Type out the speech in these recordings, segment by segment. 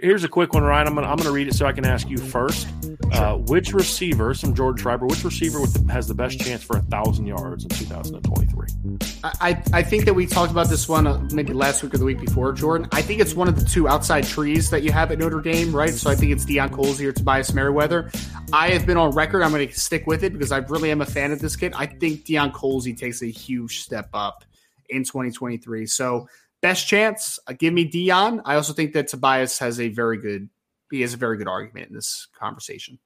Here's a quick one, Ryan. I'm gonna I'm gonna read it so I can ask you first. Uh, which receiver, some George Schreiber, which receiver with the, has the best chance for a thousand yards in 2023? I I think that we talked about this one uh, maybe last week or the week before, Jordan. I think it's one of the two outside trees that you have at Notre Dame, right? So I think it's Deion Colzie or Tobias Merriweather. I have been on record. I'm going to stick with it because I really am a fan of this kid. I think Deion Colzie takes a huge step up in 2023. So best chance, uh, give me Deion. I also think that Tobias has a very good he has a very good argument in this conversation.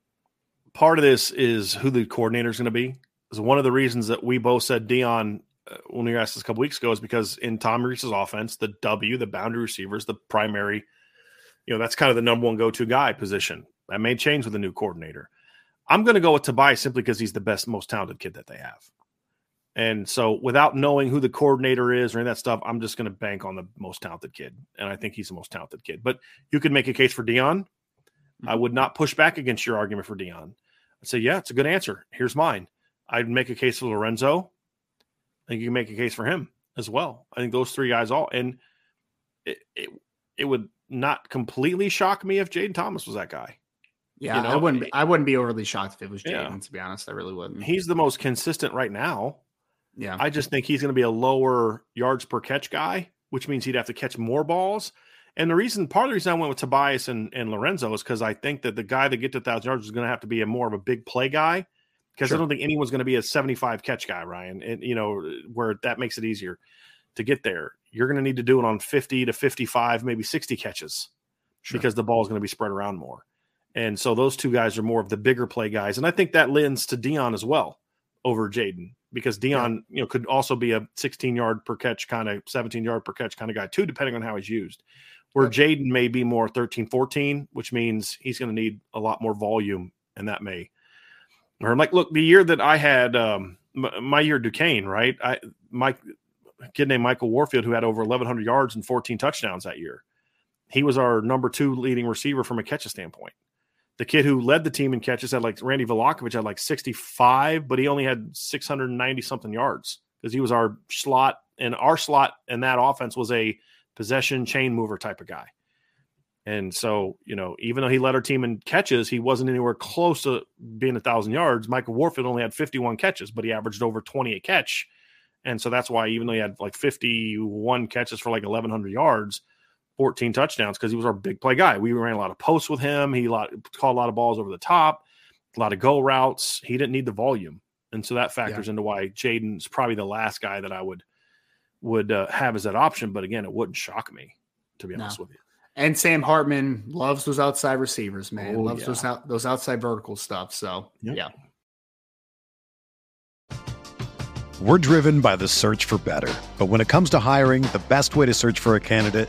Part of this is who the coordinator is going to be. Is one of the reasons that we both said Deion uh, when we were asked this a couple weeks ago is because in Tom Rees's offense, the W, the boundary receivers, the primary, you know, that's kind of the number one go-to guy position. That may change with a new coordinator. I'm going to go with Tobias simply because he's the best, most talented kid that they have. And so, without knowing who the coordinator is or any of that stuff, I'm just going to bank on the most talented kid. And I think he's the most talented kid. But you could make a case for Deion. Mm-hmm. I would not push back against your argument for Deion. I'd say, yeah, it's a good answer. Here's mine. I'd make a case for Lorenzo. I think you can make a case for him as well. I think those three guys all, and it, it, it would not completely shock me if Jayden Thomas was that guy. Yeah, you know? I wouldn't. Be, I wouldn't be overly shocked if it was Jayden. Yeah. To be honest, I really wouldn't. He's the most consistent right now. Yeah. I just think he's going to be a lower yards per catch guy, which means he'd have to catch more balls. And the reason, part of the reason I went with Tobias and, and Lorenzo is because I think that the guy that get to thousand yards is going to have to be a more of a big play guy. Because sure. I don't think anyone's going to be a 75 catch guy, Ryan. And you know, where that makes it easier to get there. You're going to need to do it on 50 to 55, maybe 60 catches sure. because the ball is going to be spread around more. And so those two guys are more of the bigger play guys. And I think that lends to Deion as well over Jayden because Deion, yeah. you know, could also be a 16 yard per catch kind of 17 yard per catch kind of guy too, depending on how he's used. Where yeah. Jayden may be more 13, 14, which means he's going to need a lot more volume, and that may. Or like, look, the year that I had um, my year Duquesne, right? I my kid named Michael Warfield who had over 1,100 yards and 14 touchdowns that year. He was our number two leading receiver from a catch standpoint the kid who led the team in catches had like Randy Velakovich had like 65, but he only had 690 something yards because he was our slot and our slot and that offense was a possession chain mover type of guy. And so, you know, even though he led our team in catches, he wasn't anywhere close to being a thousand yards. Michael Warfield only had 51 catches, but he averaged over 20 a catch. And so that's why, even though he had like 51 catches for like 1,100 yards, 14 touchdowns because he was our big play guy. We ran a lot of posts with him. He lot, caught a lot of balls over the top, a lot of go routes. He didn't need the volume, and so that factors yeah. into why Jayden's probably the last guy that I would would uh, have as that option. But again, it wouldn't shock me to be honest no. with you. And Sam Hartman loves those outside receivers, man. Oh, loves yeah. those out, those outside vertical stuff. So yep. yeah. We're driven by the search for better, but when it comes to hiring, the best way to search for a candidate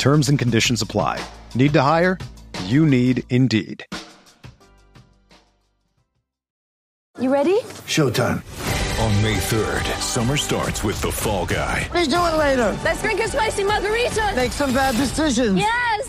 Terms and conditions apply. Need to hire? You need Indeed. You ready? Showtime. On May 3rd, summer starts with The Fall Guy. Let's do it later. Let's drink a spicy margarita. Make some bad decisions. Yes.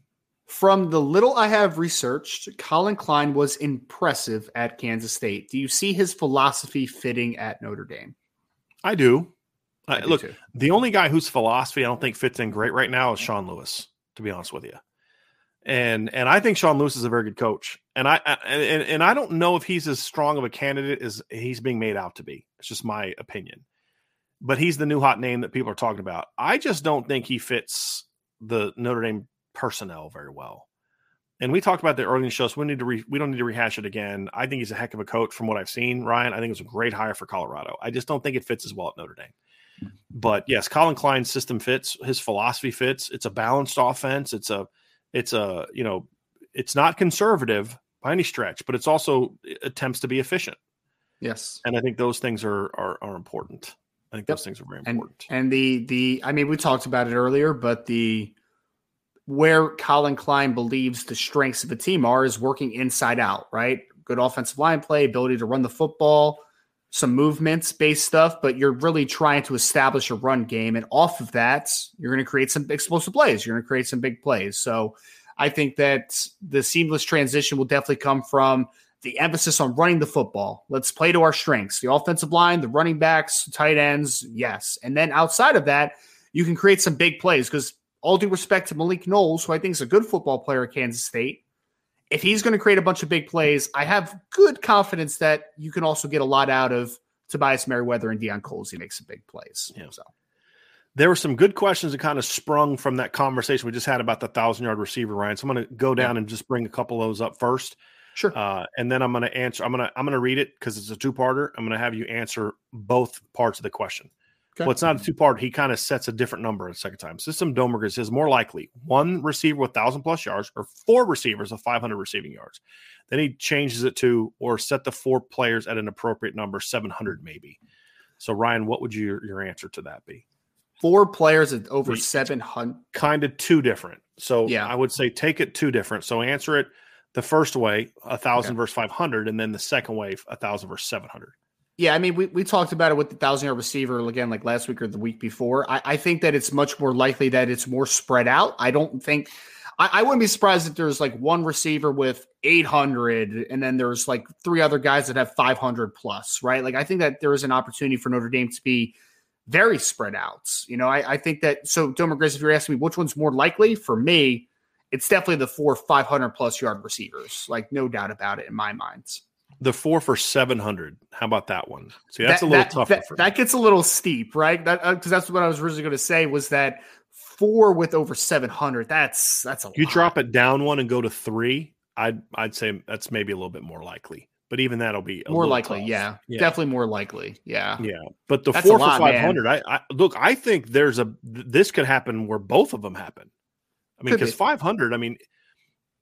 From the little I have researched, Collin Klein was impressive at Kansas State. Do you see his philosophy fitting at Notre Dame? I do. I, do look, too. the only guy whose philosophy I don't think fits in great right now is Sean Lewis. To be honest with you, and and I think Sean Lewis is a very good coach, and I, I and and I don't know if he's as strong of a candidate as he's being made out to be. It's just my opinion, but he's the new hot name that people are talking about. I just don't think he fits the Notre Dame personnel very well. And we talked about the early in the show, so we need to re, we don't need to rehash it again. I think he's a heck of a coach from what I've seen. Ryan, I think it was a great hire for Colorado. I just don't think it fits as well at Notre Dame. But yes, Collin Klein's system fits. His philosophy fits. It's a balanced offense. It's a it's a you know it's not conservative by any stretch, but it's also eh, attempts to be efficient. Yes. And I think those things are are, are important. I think Yep. those things are very and important. and the the I mean we talked about it earlier, but the where Collin Klein believes the strengths of the team are is working inside out, right? Good offensive line play, ability to run the football, some movements based stuff, but you're really trying to establish a run game. And off of that, you're going to create some explosive plays. You're going to create some big plays. So I think that the seamless transition will definitely come from the emphasis on running the football. Let's play to our strengths. The offensive line, the running backs, tight ends, yes. And then outside of that, you can create some big plays because all due respect to Malik Knowles, who I think is a good football player at Kansas State, if he's going to create a bunch of big plays, I have good confidence that you can also get a lot out of Tobias Merriweather and Deion Colzie. He makes some big plays. Yeah. So there were some good questions that kind of sprung from that conversation we just had about the thousand yard receiver, Ryan. So I'm going to go down and just bring a couple of those up first. sure. Uh, and then I'm going to answer. I'm going to I'm going to read it because it's a two parter. I'm going to have you answer both parts of the question. Okay. Well, it's not a two part. He kind of sets a different number the second time. System Domerger says more likely one receiver with thousand plus yards or four receivers with 500 receiving yards. Then he changes it to or set the four players at an appropriate number, 700 maybe. So Ryan, what would your your answer to that be? Four players at over Wait. 700. kind of two different. So Yeah. I would say take it two different. So answer it the first way, a thousand Okay. versus five hundred, and then the second way, a thousand versus seven hundred. Yeah, I mean, we, we talked about it with the thousand yard receiver again, like last week or the week before. I, I think that it's much more likely that it's more spread out. I don't think I, wouldn't be surprised if there's like one receiver with 800 and then there's like three other guys that have 500 plus, right? Like, I think that there is an opportunity for Notre Dame to be very spread out. You know, I, I think that so Domer Grizz, if you're asking me which one's more likely for me, it's definitely the four 500 plus yard receivers, like no doubt about it in my mind. The four for seven hundred. How about that one? See, that's that, a little that, tougher. That, that gets a little steep, right? That uh, because that's what I was originally going to say was that four with over seven hundred. That's that's a you lot. drop it down one and go to three. I'd I'd say that's maybe a little bit more likely. But even that'll be a more likely, yeah, Yeah. definitely more likely, yeah. Yeah, but the That's four for lot, five hundred, I, I look. I think there's a this could happen where both of them happen. I mean, because be. five hundred. I mean,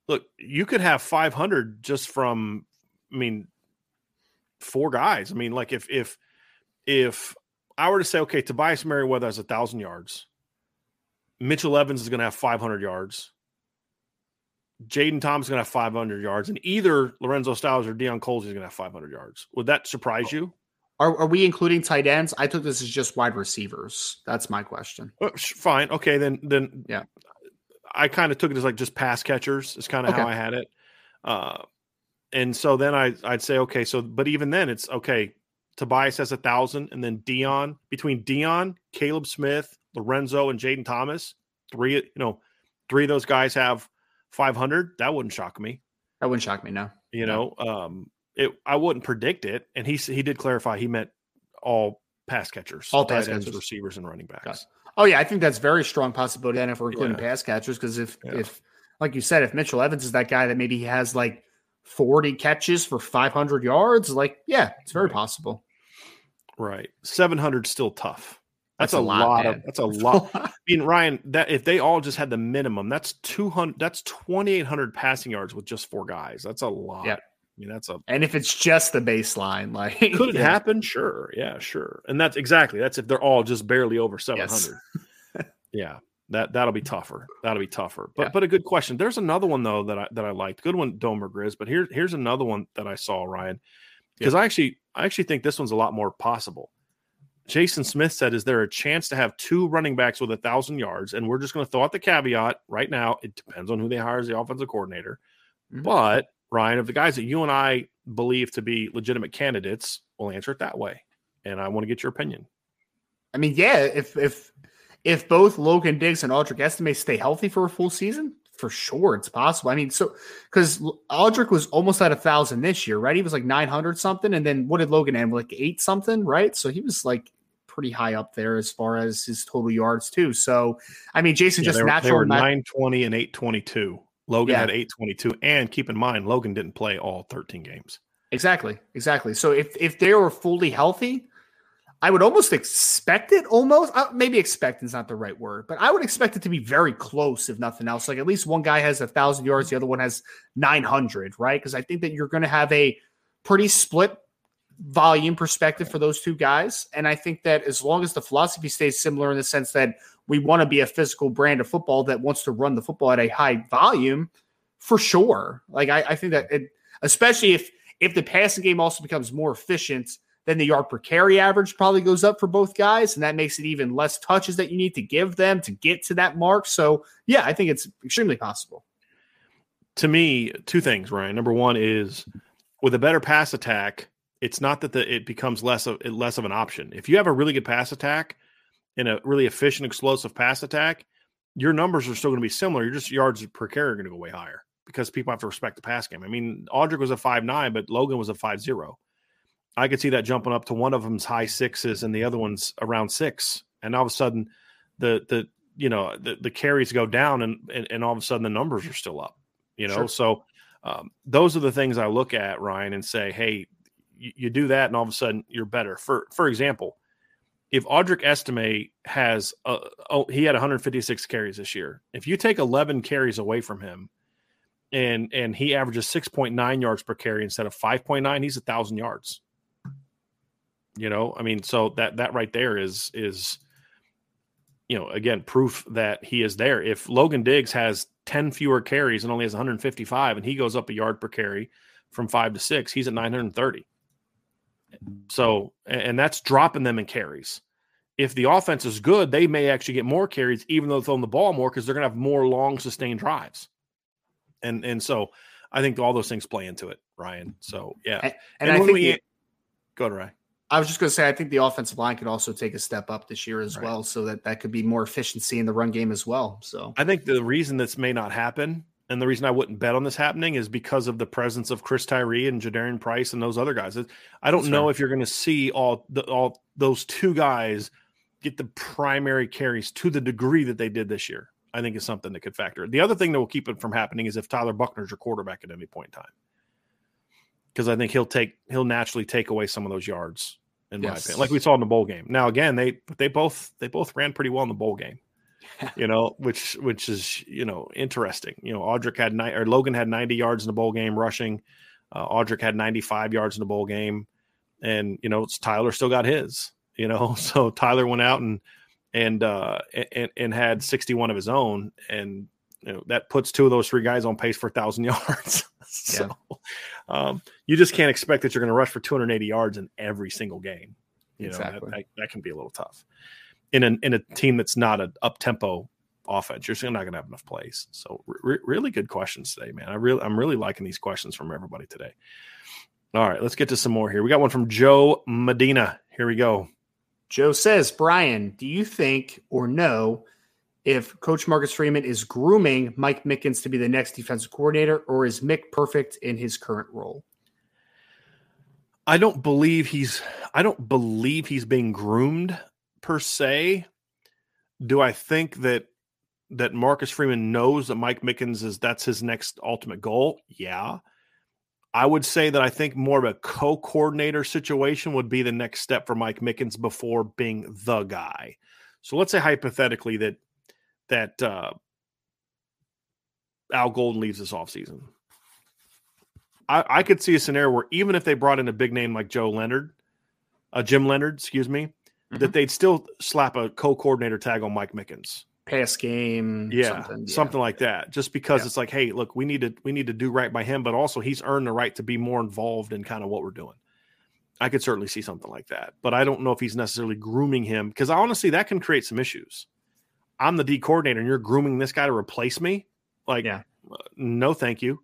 look, you could have five hundred just from. I mean, four guys. I mean, like if if if I were to say, okay, Tobias Merriweather has a thousand yards, Mitchell Evans is going to have five hundred yards. Jayden Thomas is going to have 500 yards, and either Lorenzo Styles or Deion Colzie is going to have 500 yards. Would that surprise you? Are, are we including tight ends? I took this as just wide receivers. That's my question. Uh, fine. Okay, then then Yeah. I kind of took it as like just pass catchers. Is kind of how I had it. Uh, and so then I I'd say okay. So but even then it's okay. Tobias has a thousand, and then Deion between Deion, Caleb Smith, Lorenzo, and Jayden Thomas, three you know, three of those guys have five hundred. That wouldn't shock me. That wouldn't shock me. No, You know, um, it I wouldn't predict it, and he he did clarify he meant all pass catchers, All pass tight ends, catchers. receivers, and running backs. Oh yeah, I think that's very strong possibility. And if we're including Yeah. pass catchers, because if Yeah. if like you said, if Mitchell Evans is that guy that maybe he has like forty catches for five hundred yards, like yeah, it's very Right. possible. Right, seven hundred still tough. That's, That's a a lot, lot, of that's a lot. I mean, Ryan, that if they all just had the minimum, that's two hundred. That's twenty eight hundred passing yards with just four guys. That's a lot. Yeah. I mean, that's a and if it's just the baseline, like could it yeah. happen? Sure, yeah, sure. And that's exactly that's if they're all just barely over seven hundred. Yes. yeah, that that'll be tougher. That'll be tougher. But Yeah. but a good question. There's another one though that I that I liked. Good one, Domer Grizz. But here's here's another one that I saw, Ryan, because I actually I actually think this one's a lot more possible. Jason Smith said, "Is there a chance to have two running backs with a thousand yards?" And we're just going to throw out the caveat right now. It depends on who they hire as the offensive coordinator. Mhm. But Ryan, of the guys that you and I believe to be legitimate candidates, we'll answer it that way. And I want to get your opinion. I mean, yeah, if if if both Logan Diggs and Audric Estime stay healthy for a full season, for sure it's possible. I mean, so because Audric was almost at a thousand this year, right? He was like nine hundred something, and then what did Logan end like eight something, right? So he was like pretty high up there as far as his total yards too. So I mean, Jason Yeah, just they, were, they natural. were 920 and 822. Logan Yeah. had 822. And keep in mind, Logan didn't play all 13 games. Exactly, exactly. So if if they were fully healthy, I would almost expect it. Almost, uh, maybe expect is not the right word, but I would expect it to be very close, if nothing else. Like at least one guy has a thousand yards, the other one has nine hundred, right? Because I think that you're going to have a pretty split volume perspective for those two guys, and I think that as long as the philosophy stays similar in the sense that we want to be a physical brand of football that wants to run the football at a high volume, for sure. Like I, I think that it, especially if if the passing game also becomes more efficient, then the yard per carry average probably goes up for both guys, and that makes it even less touches that you need to give them to get to that mark. So yeah, I think it's extremely possible. To me, two things, Ryan. Number one is with a better pass attack, it's not that the, it becomes less of less of an option. If you have a really good pass attack and a really efficient, explosive pass attack, your numbers are still going to be similar. Your just yards per carry are going to go way higher because people have to respect the pass game. I mean, Audric was a five nine, but Logan was a five zero. I could see that jumping up to one of them's high sixes and the other one's around six, and all of a sudden, the the you know the, the carries go down and, and and all of a sudden the numbers are still up. You know, Sure. so um, those are the things I look at, Ryan, and say, hey, you, you do that, and all of a sudden you're better. For for example, if Audric Estime has uh, oh he had 156 carries this year. If you take 11 carries away from him, and and he averages 6.9 yards per carry instead of 5.9, he's a thousand yards. You know, I mean, so that that right there is is you know again proof that he is there. If Logan Diggs has 10 fewer carries and only has 155, and he goes up a yard per carry from five to six, he's at 930. So, and and that's dropping them in carries. If the offense is good, they may actually get more carries, even though they're throwing the ball more, because they're going to have more long sustained drives. And and so, I think all those things play into it, Ryan. So yeah, And, and I think we the- go to Ryan. I was just going to say I think the offensive line could also take a step up this year as Right. well, so that that could be more efficiency in the run game as well. So I think the reason this may not happen, and the reason I wouldn't bet on this happening, is because of the presence of Chris Tyree and Jadarian Price and those other guys. I don't That's know fair. if you're going to see all the, all those two guys get the primary carries to the degree that they did this year. I think is something that could factor. The other thing that will keep it from happening is if Tyler Buchner's your quarterback at any point in time, because I think he'll take he'll naturally take away some of those yards. In my Yes. opinion, like we saw in the bowl game. Now again, they they both they both ran pretty well in the bowl game you know, which which is you know interesting. You know, Audric had nine or Logan had 90 yards in the bowl game rushing. Uh, Audric had 95 yards in the bowl game, and you know, it's Tyler still got his. You know, so Tyler went out and and uh, and and had 61 of his own, and you know that puts two of those three guys on pace for a thousand yards. so um, you just can't expect that you're going to rush for 280 yards in every single game. You know, Exactly. that, that, that can be a little tough in a in a team that's not an up tempo offense. You're still not going to have enough plays. So re- really good questions today, man. I really I'm really liking these questions from everybody today. All right, let's get to some more here. We got one from Joe Medina. Here we go. Joe says, Brian, do you think or know if Coach Marcus Freeman is grooming Mike Mickens to be the next defensive coordinator, or is Mick perfect in his current role? I don't believe he's I don't believe he's being groomed per se. Do I think that that Marcus Freeman knows that Mike Mickens is that's his next ultimate goal? Yeah. I would say that I think more of a co-coordinator situation would be the next step for Mike Mickens before being the guy. So let's say hypothetically that that uh, Al Golden leaves this offseason. I, I could see a scenario where even if they brought in a big name like Joe Leonard, uh, Jim Leonhard, excuse me, mm-hmm. that they'd still slap a co-coordinator tag on Mike Mickens. Pass game, yeah, something, yeah. something like that. Just because yeah. it's like, hey, look, we need to we need to do right by him, but also he's earned the right to be more involved in kind of what we're doing. I could certainly see something like that, but I don't know if he's necessarily grooming him because honestly, that can create some issues. I'm the D coordinator, and you're grooming this guy to replace me. Like, yeah. no, thank you.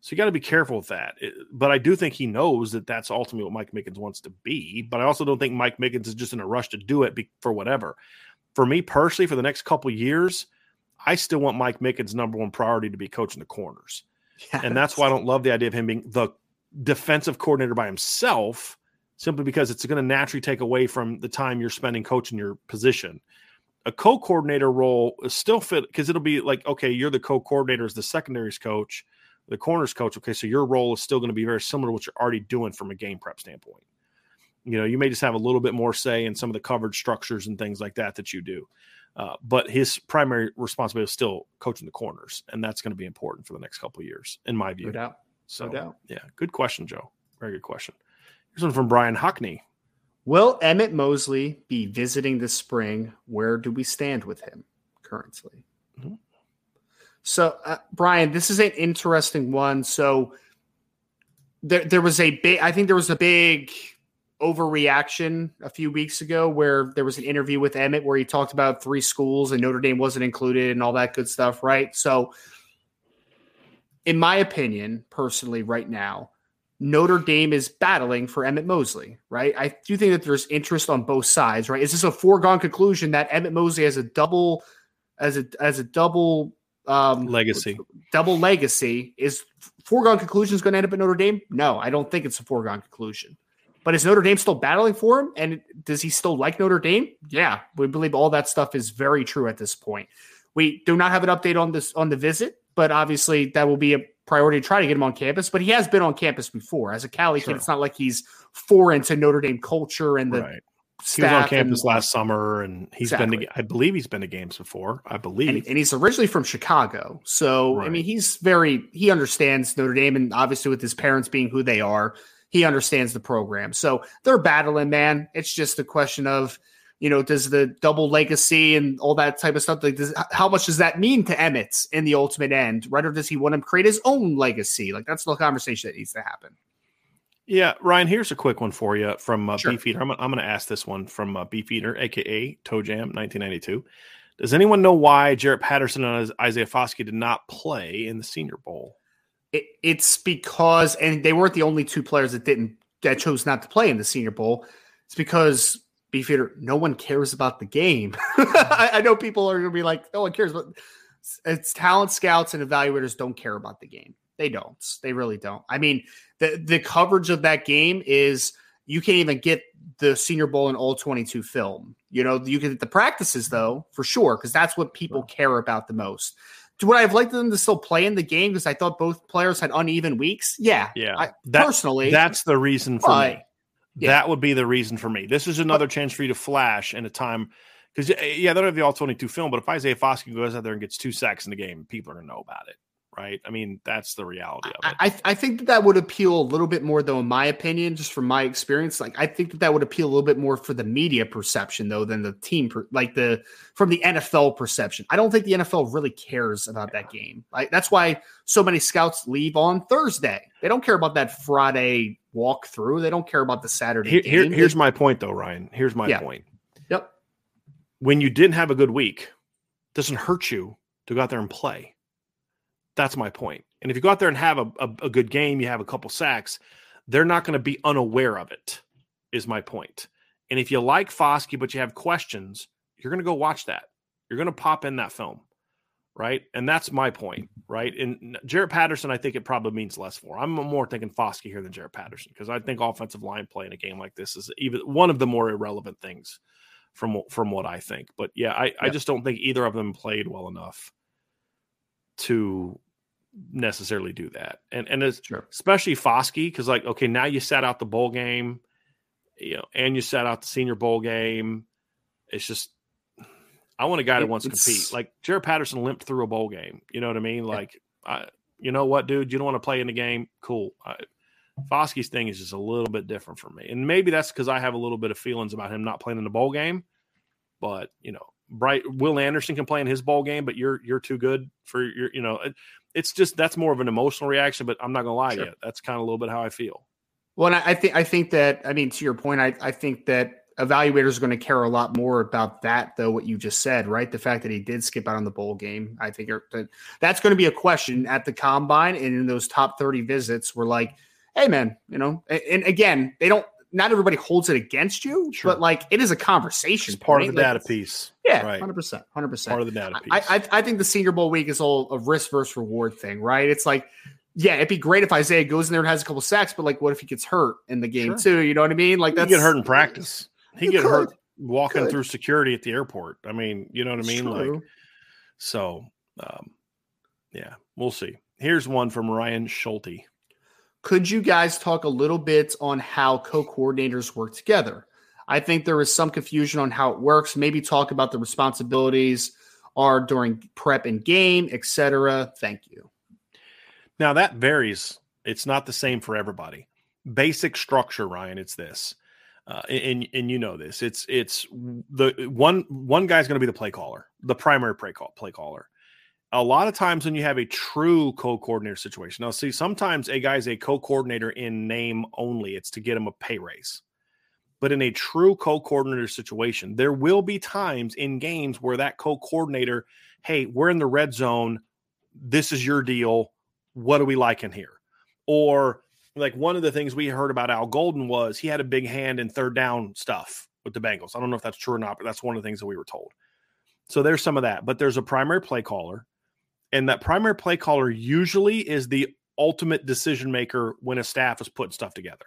So you got to be careful with that. It, but I do think he knows that that's ultimately what Mike Mickens wants to be. But I also don't think Mike Mickens is just in a rush to do it be, for whatever. For me personally, for the next couple years, I still want Mike Mickens' number one priority to be coaching the corners. Yes. And that's why I don't love the idea of him being the defensive coordinator by himself, simply because it's going to naturally take away from the time you're spending coaching your position. A co-coordinator role is still fit because it'll be like, okay, you're the co-coordinator as the secondaries coach the corners coach, okay, so your role is still going to be very similar to what you're already doing from a game prep standpoint. You know, you may just have a little bit more say in some of the coverage structures and things like that that you do. Uh, but his primary responsibility is still coaching the corners, and that's going to be important for the next couple years, in my view. No doubt. So, no doubt. yeah, good question, Joe. Very good question. Here's one from Brian Hockney. Will Emmett Mosley be visiting this spring? Where do we stand with him currently? Mm-hmm. So, uh, Brian, this is an interesting one. So, there, there was a big, I think there was a big overreaction a few weeks ago where there was an interview with Emmett where he talked about three schools and Notre Dame wasn't included and all that good stuff, right? So, in my opinion, personally, right now, Notre Dame is battling for Emmett Mosley, right? I do think that there's interest on both sides, right? Is this a foregone conclusion that Emmett Mosley has a double as a as a double um, legacy, double legacy is foregone conclusion is going to end up at Notre Dame? No, I don't think it's a foregone conclusion. But is Notre Dame still battling for him? And does he still like Notre Dame? Yeah, we believe all that stuff is very true at this point. We do not have an update on this on the visit, but obviously that will be a priority to try to get him on campus. But he has been on campus before as a Cali sure. kid. It's not like he's foreign to Notre Dame culture and the right he was on campus and, last summer, and he's exactly. been to, I believe he's been to games before. I believe, and, and he's originally from Chicago, so right. I mean, he's very he understands Notre Dame, and obviously with his parents being who they are, he understands the program. So they're battling, man. It's just a question of you know, does the double legacy and all that type of stuff, like, does, how much does that mean to Emmett in the ultimate end, right? Or does he want to create his own legacy? Like, that's the conversation that needs to happen. Yeah, Ryan, here's a quick one for you from uh, sure. Beefeater. I'm, I'm going to ask this one from uh, Beefeater, aka Toe Jam 1992. Does anyone know why Jarrett Patterson and Isaiah Foskey did not play in the Senior Bowl? It, it's because, and they weren't the only two players that didn't that chose not to play in the Senior Bowl. It's because Beefeater, no one cares about the game. Mm-hmm. I, I, know people are going to be like, no one cares, but it's talent scouts and evaluators don't care about the game. They don't. They really don't. I mean, the the coverage of that game is you can't even get the Senior Bowl and all 22 film. You know, you can get the practices mm-hmm. though, for sure, because that's what people care about the most. Would I have liked them to still play in the game because I thought both players had uneven weeks? Yeah, yeah. I, that, personally, that's the reason for but, me. Yeah. That would be the reason for me. This is another chance for you to flash in a time because yeah, they don't have the all 22 film, but if Isaiah Foskey goes out there and gets two sacks in the game, people are gonna know about it right? I mean, that's the reality of it. I, I think that that would appeal a little bit more, though, in my opinion, just from my experience. Like, I think that that would appeal a little bit more for the media perception, though, than the team, per, like the from the NFL perception. I don't think the NFL really cares about that game. Like, that's why so many scouts leave on Thursday. They don't care about that Friday walkthrough. They don't care about the Saturday. Here, here here's my point, though, Ryan. Here's my yeah. point. Yep. When you didn't have a good week, doesn't hurt you to go out there and play that's my point. And if you go out there and have a, a, a, good game, you have a couple sacks, they're not going to be unaware of it. Is my point. And if you like Foskey but you have questions, you're going to go watch that. You're going to pop in that film, right? And that's my point, right? And Jarrett Patterson, I think it probably means less for. I'm more thinking Foskey here than Jarrett Patterson because I think offensive line play in a game like this is even one of the more irrelevant things from from what I think. But yeah, I, I just don't think either of them played well enough to necessarily do that. And and it's Sure. especially Foskey because like okay, now you sat out the bowl game, you know, and you sat out the Senior Bowl game. It's just I want a guy that It- wants to compete. Like Jarrett Patterson limped through a bowl game. You know what I mean? Like, I, you know what, dude? You don't want to play in the game? Cool. I, Foskey's thing is just a little bit different for me, and maybe that's because I have a little bit of feelings about him not playing in the bowl game. But you know, Bright Will Anderson can play in his bowl game, but you're you're too good for your. You know, it, it's just that's more of an emotional reaction. But I'm not gonna lie Sure. to you, that's kind of a little bit how I feel. Well, and I, I think I think that I mean to your point, I, I think that evaluators are going to care a lot more about that, though. What you just said, right? The fact that he did skip out on the bowl game, I think that's going to be a question at the combine and in those top thirty visits. We're like, hey, man, you know, and again, they don't. Not everybody holds it against you, Sure. but like it is a conversation. It's part of the Like, data piece. Yeah, right. hundred percent, hundred percent. Part of the data piece. I, I, I think the Senior Bowl week is all a risk versus reward thing, right? It's like, yeah, it'd be great if Isaiah goes in there and has a couple sacks, but like, what if he gets hurt in the game Sure. too? You know what I mean? Like he that's get hurt in practice. He get hurt walking Could. through security at the airport. I mean, you know what I mean? Like, so, um, yeah, we'll see. Here's one from Ryan Schulte. Could you guys talk a little bit on how co-coordinators work together? I think there is some confusion on how it works. Maybe talk about the responsibilities are during prep and game, etc. Thank you. Now that varies. It's not the same for everybody. Basic structure, Ryan. It's this, uh, and and you know this. It's it's the one one guy's going to be the play caller, the primary play call play caller. A lot of times when you have a true co-coordinator situation, now see sometimes a guy's a co-coordinator in name only. It's to get him a pay raise. But in a true co-coordinator situation, there will be times in games where that co-coordinator, hey, we're in the red zone. This is your deal. What do we like in here? Or like one of the things we heard about Al Golden was he had a big hand in third down stuff with the Bengals. I don't know if that's true or not, but that's one of the things that we were told. So there's some of that. But there's a primary play caller, and that primary play caller usually is the ultimate decision maker when a staff is putting stuff together.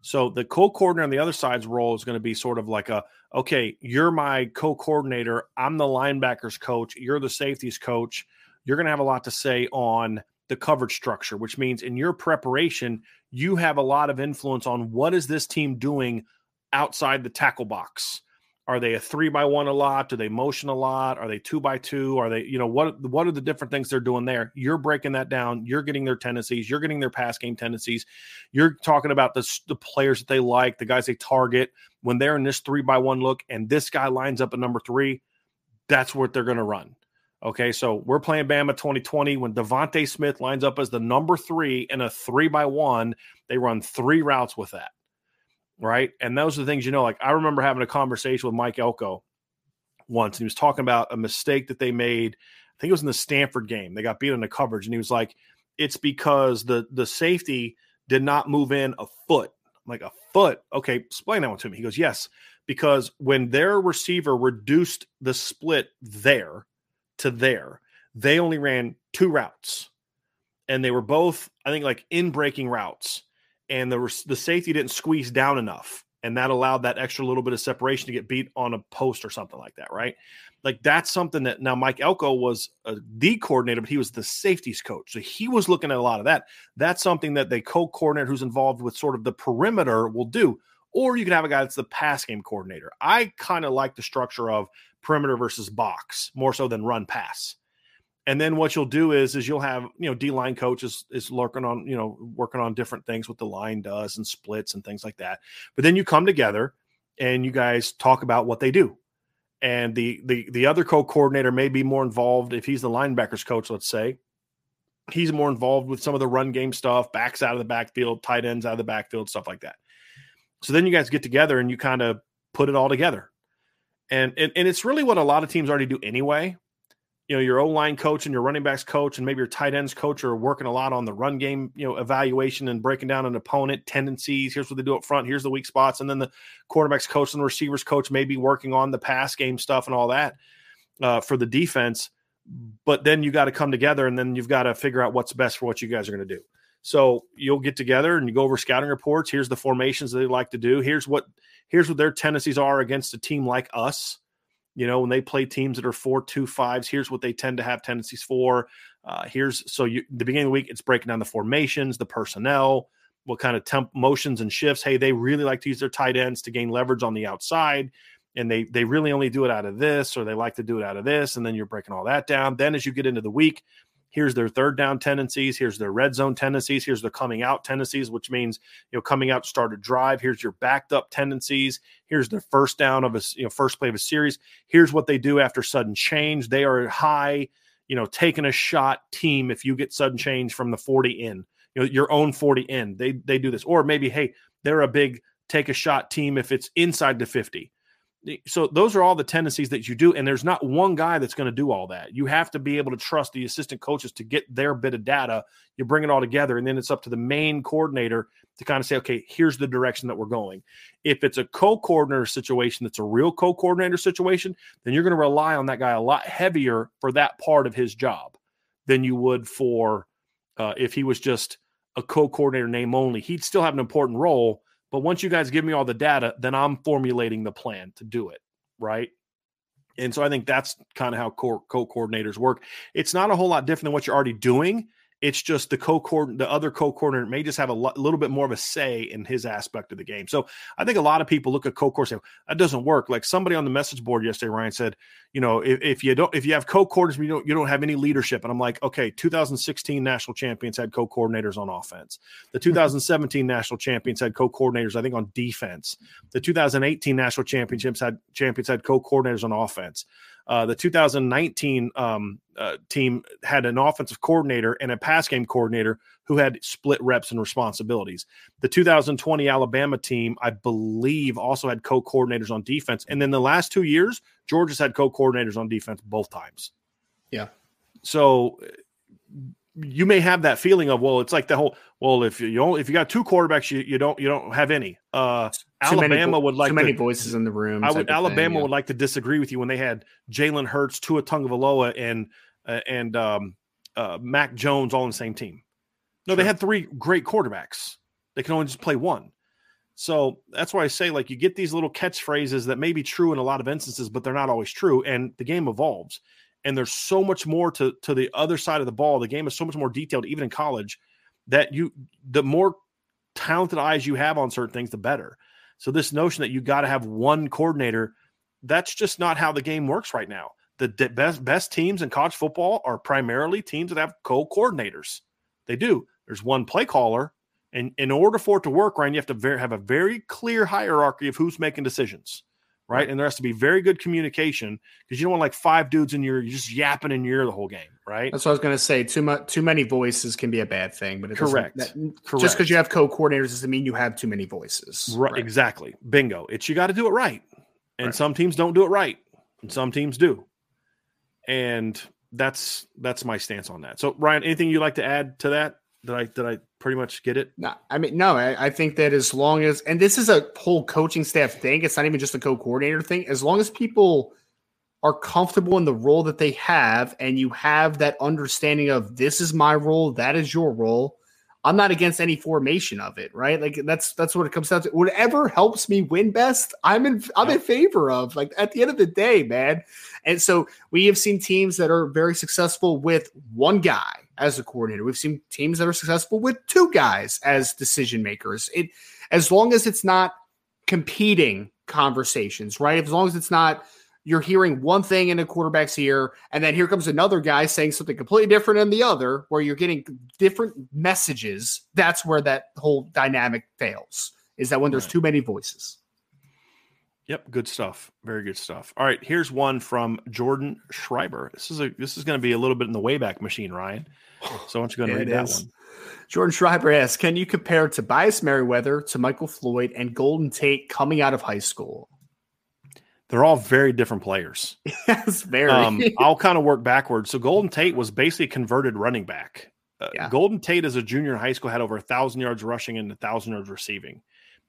So the co-coordinator on the other side's role is going to be sort of like a, okay, you're my co-coordinator. I'm the linebackers coach. You're the safeties coach. You're going to have a lot to say on the coverage structure, which means in your preparation, you have a lot of influence on what is this team doing outside the tackle box. Are they a three by one a lot? Do they motion a lot? Are they two by two? Are they, you know, what what are the different things they're doing there? You're breaking that down. You're getting their tendencies. You're getting their pass game tendencies. You're talking about the, the players that they like, the guys they target when they're in this three by one look, and this guy lines up at number three. That's what they're going to run. Okay, so we're playing Bama 2020 when DeVonta Smith lines up as the number three in a three by one. They run three routes with that, right? And those are the things you know. Like I remember having a conversation with Mike Elko once, and he was talking about a mistake that they made. I think it was in the Stanford game. They got beat on the coverage, and he was like, "It's because the the safety did not move in a foot." I'm like a foot. Okay, explain that one to me. He goes, "Yes, because when their receiver reduced the split there." to there, they only ran two routes, and they were both, I think, like in breaking routes, and the the safety didn't squeeze down enough, and that allowed that extra little bit of separation to get beat on a post or something like that, right? Like that's something that now Mike Elko was D coordinator, but he was the safeties coach, so he was looking at a lot of that. That's something that the co-coordinator who's involved with sort of the perimeter will do. Or you can have a guy that's the pass game coordinator. I kind of like the structure of perimeter versus box more so than run pass. And then what you'll do is is you'll have you know D line coaches is lurking on you know working on different things what the line does and splits and things like that. But then you come together and you guys talk about what they do. And the the the other co coordinator may be more involved if he's the linebackers coach. Let's say he's more involved with some of the run game stuff, backs out of the backfield, tight ends out of the backfield, stuff like that. So then you guys get together and you kind of put it all together and, and and it's really what a lot of teams already do anyway. You know your O line coach and your running backs coach and maybe your tight ends coach are working a lot on the run game, you know, evaluation and breaking down an opponent tendencies. Here's what they do up front. Here's the weak spots, and then the quarterbacks coach and the receivers coach may be working on the pass game stuff and all that uh, for the defense. But then you got to come together, and then you've got to figure out what's best for what you guys are going to do. So you'll get together and you go over scouting reports. Here's the formations they like to do. Here's what here's what their tendencies are against a team like us you know, when they play teams that are four two fives, here's what they tend to have tendencies for. Uh, here's so you the beginning of the week, it's breaking down the formations, the personnel, what kind of temp motions and shifts. Hey, they really like to use their tight ends to gain leverage on the outside, and they they really only do it out of this, or they like to do it out of this, and then you're breaking all that down. Then as you get into the week, here's their third down tendencies. Here's their red zone tendencies. Here's their coming out tendencies which means you know coming out to start a drive. Here's your backed up tendencies. Here's their first down of a you know first play of a series. Here's what they do after sudden change. They are high you know taking a shot team if you get sudden change from the 40 in you know your own 40 in. They they do this. Or maybe hey they're a big take a shot team if it's inside the 50 so those are all the tendencies that you do and there's not one guy that's going to do all that. You have to be able to trust the assistant coaches to get their bit of data. You bring it all together and then it's up to the main coordinator to kind of say okay here's the direction that we're going. If it's a co-coordinator situation that's a real co-coordinator situation then you're going to rely on that guy a lot heavier for that part of his job than you would for uh, if he was just a co-coordinator name only. He'd still have an important role but once you guys give me all the data, then I'm formulating the plan to do it. Right. And so I think that's kind of how co coordinators work. It's not a whole lot different than what you're already doing. It's just the co the other co coordinator may just have a lo- little bit more of a say in his aspect of the game. So I think a lot of people look at co coordinator that doesn't work. Like somebody on the message board yesterday, Ryan said, you know, if, if you don't if you have co coordinators, you don't you don't have any leadership. And I'm like, okay, 2016 national champions had co coordinators on offense. The mm-hmm. 2017 national champions had co coordinators, I think, on defense. The 2018 national championships had champions had co coordinators on offense. Uh, the 2019 um, uh, team had an offensive coordinator and a pass game coordinator who had split reps and responsibilities. The 2020 Alabama team, I believe, also had co coordinators on defense. And then the last two years, Georgia's had co coordinators on defense both times. Yeah. So you may have that feeling of well, it's like the whole well, if you only, if you got two quarterbacks, you, you don't you don't have any. Uh, Alabama would like too many voices in the room. I would Alabama thing, yeah. would like to disagree with you when they had Jalen Hurts, Tua Tagovailoa, and uh, and um, uh, Mac Jones all on the same team. No, sure. they had three great quarterbacks. They can only just play one. So that's why I say, like, you get these little catchphrases that may be true in a lot of instances, but they're not always true. And the game evolves and there's so much more to to the other side of the ball. The game is so much more detailed, even in college, that you the more talented eyes you have on certain things, the better. So this notion that you got to have one coordinator, that's just not how the game works right now. The best best teams in college football are primarily teams that have co-coordinators. They do. There's one play caller, and in order for it to work, Ryan, you have to ver- have a very clear hierarchy of who's making decisions right? And there has to be very good communication because you don't want like five dudes in your you're just yapping in your ear the whole game, right? That's what I was going to say. Too much, too many voices can be a bad thing, but it correct. That, correct. Just because you have co-coordinators doesn't mean you have too many voices. Right, right. exactly. Bingo. It's you got to do it right, and right. some teams don't do it right, and some teams do, and that's that's my stance on that. So, Ryan, anything you'd like to add to that? Did I did I pretty much get it? No, I mean no. I, I, think that as long as and this is a whole coaching staff thing. It's not even just a co-coordinator thing. As long as people are comfortable in the role that they have, and you have that understanding of this is my role, that is your role. I'm not against any formation of it, right? Like that's that's what it comes down to. Whatever helps me win best, I'm in I'm in favor of. Like at the end of the day, man. And so we have seen teams that are very successful with one guy as a coordinator. We've seen teams that are successful with two guys as decision makers. It as long as it's not competing conversations, right? As long as it's not you're hearing one thing in a quarterback's ear, and then here comes another guy saying something completely different in the other, where you're getting different messages. That's where that whole dynamic fails. Is that when there's right. too many voices? Yep, good stuff. Very good stuff. All right, here's one from Jordan Schreiber. This is a this is going to be a little bit in the wayback machine, Ryan. So why don't you go and read that is. one? Jordan Schreiber asks, "Can you compare Tobias Merriweather to Michael Floyd and Golden Tate coming out of high school?" They're all very different players. yes, very. Um, I'll kind of work backwards. So Golden Tate was basically converted running back. Uh, Yeah. Golden Tate, as a junior in high school, had over a thousand yards rushing and a thousand yards receiving.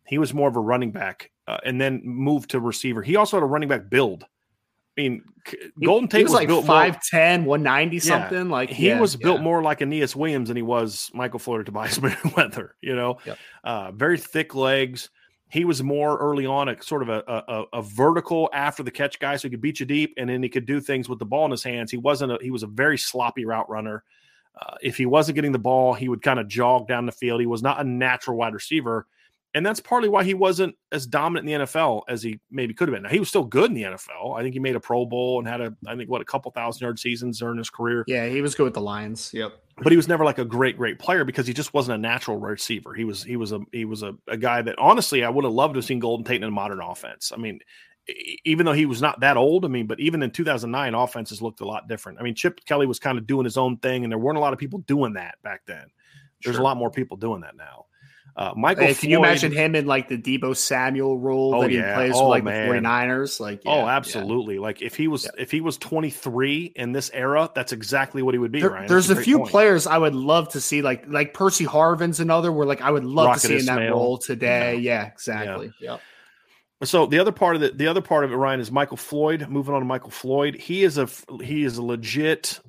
He was more of a running back, uh, and then moved to receiver. He also had a running back build. I mean, Golden Tate he was, like built more- 5'10, 190 something. Like he yeah, was built more like Aeneas Williams than he was Michael Floyd or Tobias Merriweather. You know, Yep. uh, very thick legs. He was more early on a sort of a, a, a- a vertical after the catch guy, so he could beat you deep, and then he could do things with the ball in his hands. He wasn't. A, he was a very sloppy route runner. Uh, if he wasn't getting the ball, he would kind of jog down the field. He was not a natural wide receiver, and that's partly why he wasn't as dominant in the NFL as he maybe could have been. Now, he was still good in the NFL. I think he made a Pro Bowl and had a, I think what a couple thousand yard seasons during his career Yeah, he was good with the Lions. Yep. but he was never like a great great player because he just wasn't a natural receiver he was he was a he was a, a guy that honestly i would have loved to have seen golden tate in a modern offense i mean even though he was not that old i mean but even in 2009 offenses looked a lot different i mean chip kelly was kind of doing his own thing and there weren't a lot of people doing that back then there's Sure. a lot more people doing that now uh, michael can you imagine him in like the Deebo Samuel role Oh, that he yeah. plays Oh, for like man. the 49ers? Like, yeah, oh yeah. absolutely like if he was if he was 23 in this era that's exactly what he would be There- Ryan. there's That's a great few point. players I would love to see, like like Percy Harvin's another, where like I would love Rocket to see in that role today. Yeah, exactly. Yeah. So the other part of the the other part of it, Ryan, is Michael Floyd. Moving on to Michael Floyd, he is a he is a legit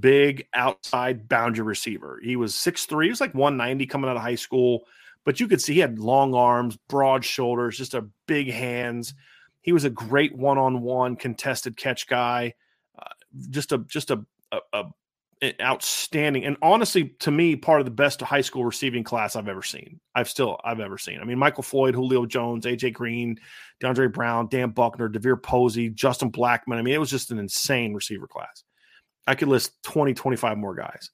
big outside boundary receiver. He was 6'3", he was like 190 coming out of high school, but you could see he had long arms, broad shoulders, just a big hands. He was a great one-on-one contested catch guy. Uh, just a just a, a, a an outstanding and honestly to me part of the best high school receiving class I've ever seen. I've still I've ever seen. I mean Michael Floyd, Julio Jones, AJ Green, DeAndre Brown, Dan Buckner, DeVier Posey, Justin Blackmon. I mean it was just an insane receiver class. I could list 20 25 more guys.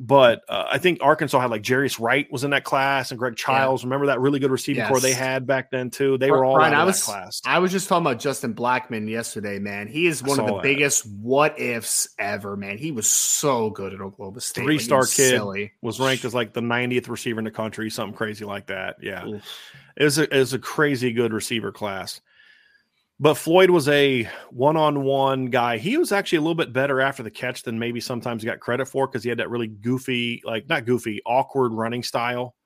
But uh, I think Arkansas had like Jarius Wright was in that class and Greg Childs. Remember that really good receiving core they had back then too. They were all Brian, I that was class. I was just talking about Justin Blackmon yesterday, man. He is one of the that. biggest what ifs ever, man. He was so good at Oklahoma State. Like, Three-star was kid. silly. was ranked as like the 90th receiver in the country, something crazy like that. Yeah. Oof. It was a, it was a crazy good receiver class. But Floyd was a one on one guy. He was actually a little bit better after the catch than maybe sometimes he got credit for because he had that really goofy, like not goofy, awkward running style.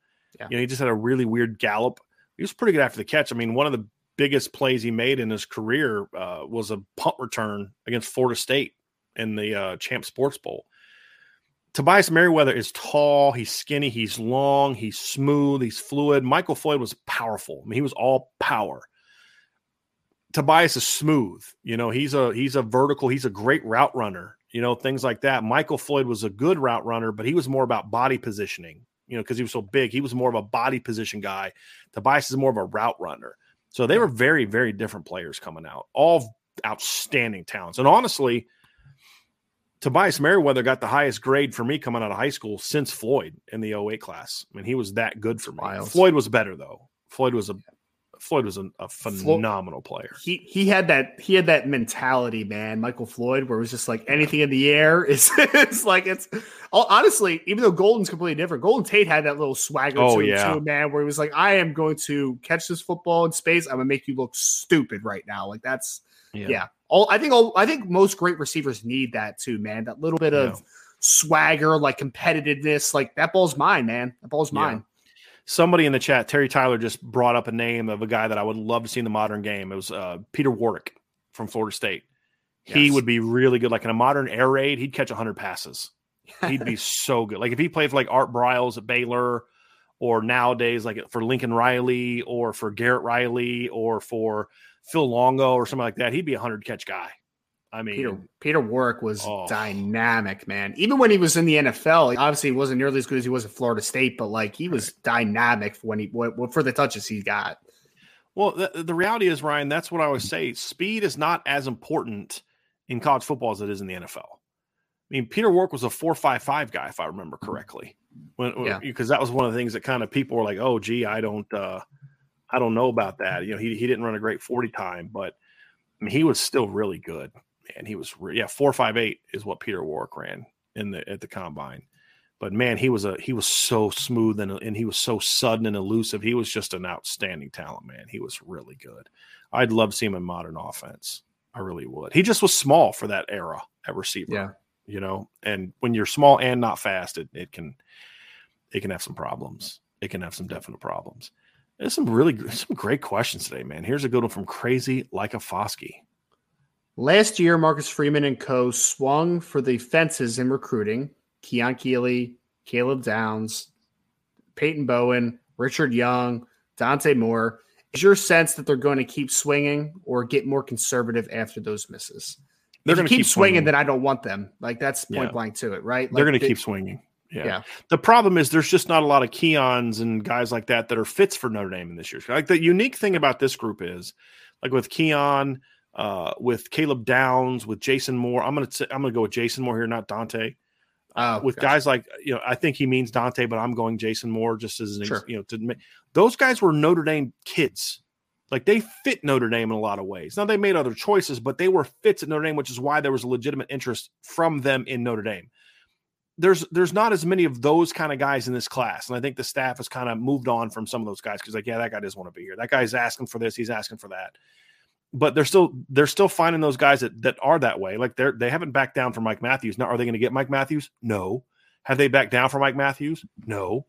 Yeah. You know, he just had a really weird gallop. He was pretty good after the catch. I mean, one of the biggest plays he made in his career uh, was a punt return against Florida State in the uh, Champ Sports Bowl. Tobias Merriweather is tall, he's skinny, he's long, he's smooth, he's fluid. Michael Floyd was powerful. I mean, he was all power. Tobias is smooth. You know, he's a he's a vertical, he's a great route runner, you know, things like that. Michael Floyd was a good route runner, but he was more about body positioning, you know, because he was so big. He was more of a body position guy. Tobias is more of a route runner. So they were very, very different players coming out, all outstanding talents. And honestly, Tobias Merriweather got the highest grade for me coming out of high school since Floyd in the 08 class. I mean, he was that good for me. Wild. Floyd was better though. Floyd was a Floyd was a, a phenomenal player. He he had that he had that mentality, man. Michael Floyd, where it was just like anything in the air is it's like it's oh, honestly, even though Golden's completely different, Golden Tate had that little swagger Oh, to him yeah. too, man, where he was like, I am going to catch this football in space. I'm gonna make you look stupid right now. Like that's yeah. All I think all I think most great receivers need that too, man. That little bit of swagger, like competitiveness, like that ball's mine, man. That ball's Yeah. mine. Somebody in the chat, Terry Tyler, just brought up a name of a guy that I would love to see in the modern game. It was uh, Peter Warrick from Florida State. He would be really good. Like in a modern air raid, he'd catch 100 passes. He'd be so good. Like if he played for like Art Briles at Baylor, or nowadays like for Lincoln Riley, or for Garrett Riley, or for Phil Longo, or something like that, he'd be a 100 catch guy. I mean, Peter Peter Warrick was Oh. dynamic, man. Even when he was in the NFL, obviously he wasn't nearly as good as he was at Florida State, but like he was dynamic when he for the touches he got. Well, the, the reality is, Ryan, that's what I always say. Speed is not as important in college football as it is in the NFL. I mean, Peter Warrick was a four-five-five guy, if I remember correctly. When, Yeah. because that was one of the things that kind of people were like, "Oh, gee, I don't, uh, I don't know about that." You know, he he didn't run a great forty time, but I mean, he was still really good. Man, he was re- yeah, four five eight is what Peter Warrick ran in the at the combine. But man, he was a he was so smooth and and he was so sudden and elusive. He was just an outstanding talent, man. He was really good. I'd love to see him in modern offense. I really would. He just was small for that era at receiver. Yeah. You know, and when you're small and not fast, it, it can it can have some problems. It can have some definite problems. There's some really some great questions today, man. Here's a good one from Crazy Like a Foskey. Last year, Marcus Freeman and co swung for the fences in recruiting. Keon Keeley, Caleb Downs, Peyton Bowen, Richard Young, Dante Moore. Is your sense that they're going to keep swinging or get more conservative after those misses? They're going to keep, keep swinging, swinging. then I don't want them. Like that's point Yeah. blank to it, right? They're going to they- keep swinging. Yeah. Yeah. The problem is there's just not a lot of Keons and guys like that that are fits for Notre Dame in this year. Like the unique thing about this group is, like with Keon, uh, with Caleb Downs, with Jason Moore. I'm gonna say, I'm gonna go with Jason Moore here, not Dante. Oh, with gotcha. guys like you know, I think he means Dante, but I'm going Jason Moore just as an Sure. you know to make those guys were Notre Dame kids. Like they fit Notre Dame in a lot of ways. Now they made other choices, but they were fits at Notre Dame, which is why there was a legitimate interest from them in Notre Dame. There's there's not as many of those kind of guys in this class, and I think the staff has kind of moved on from some of those guys because like yeah, that guy doesn't want to be here. That guy's asking for this, he's asking for that. But they're still they're still finding those guys that that are that way. Like they're they haven't backed down for Mike Matthews. Now are they going to get Mike Matthews? No. Have they backed down for Mike Matthews? No.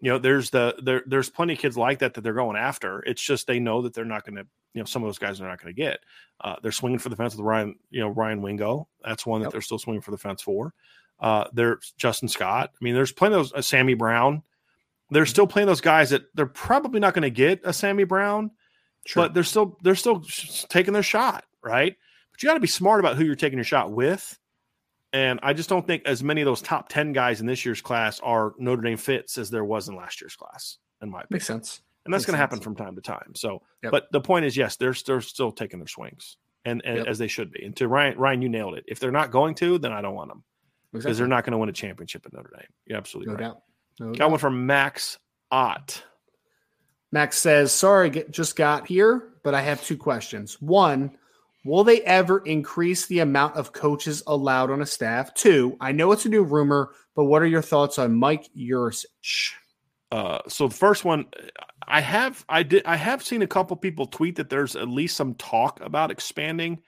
You know, there's the there there's plenty of kids like that that they're going after. It's just they know that they're not going to, you know, some of those guys are not going to get. Uh, they're swinging for the fence with Ryan, you know, Ryan Wingo. That's one that Yep. they're still swinging for the fence for. Uh, there's Justin Scott. I mean, there's plenty of those. Uh, Sammy Brown. They're still playing those guys that they're probably not going to get a Sammy Brown, Sure. but they're still they're still taking their shot, right? But you got to be smart about who you're taking your shot with. And I just don't think as many of those top 10 guys in this year's class are Notre Dame fits as there was in last year's class, in my opinion. makes sense. And that's going to happen from time to time. So, Yep. but the point is, yes, they're, they're still taking their swings and, and Yep. as they should be. And to Ryan, Ryan, you nailed it. If they're not going to, then I don't want them because Exactly. they're not going to win a championship at Notre Dame. You're absolutely no right. doubt. No Got doubt. one from Max Ott. Max says, "Sorry, get, just got here, but I have two questions. One, will they ever increase the amount of coaches allowed on a staff? Two, I know it's a new rumor, but what are your thoughts on Mike Yurcich? Uh, so the first one, I have I did I have seen a couple people tweet that there's at least some talk about expanding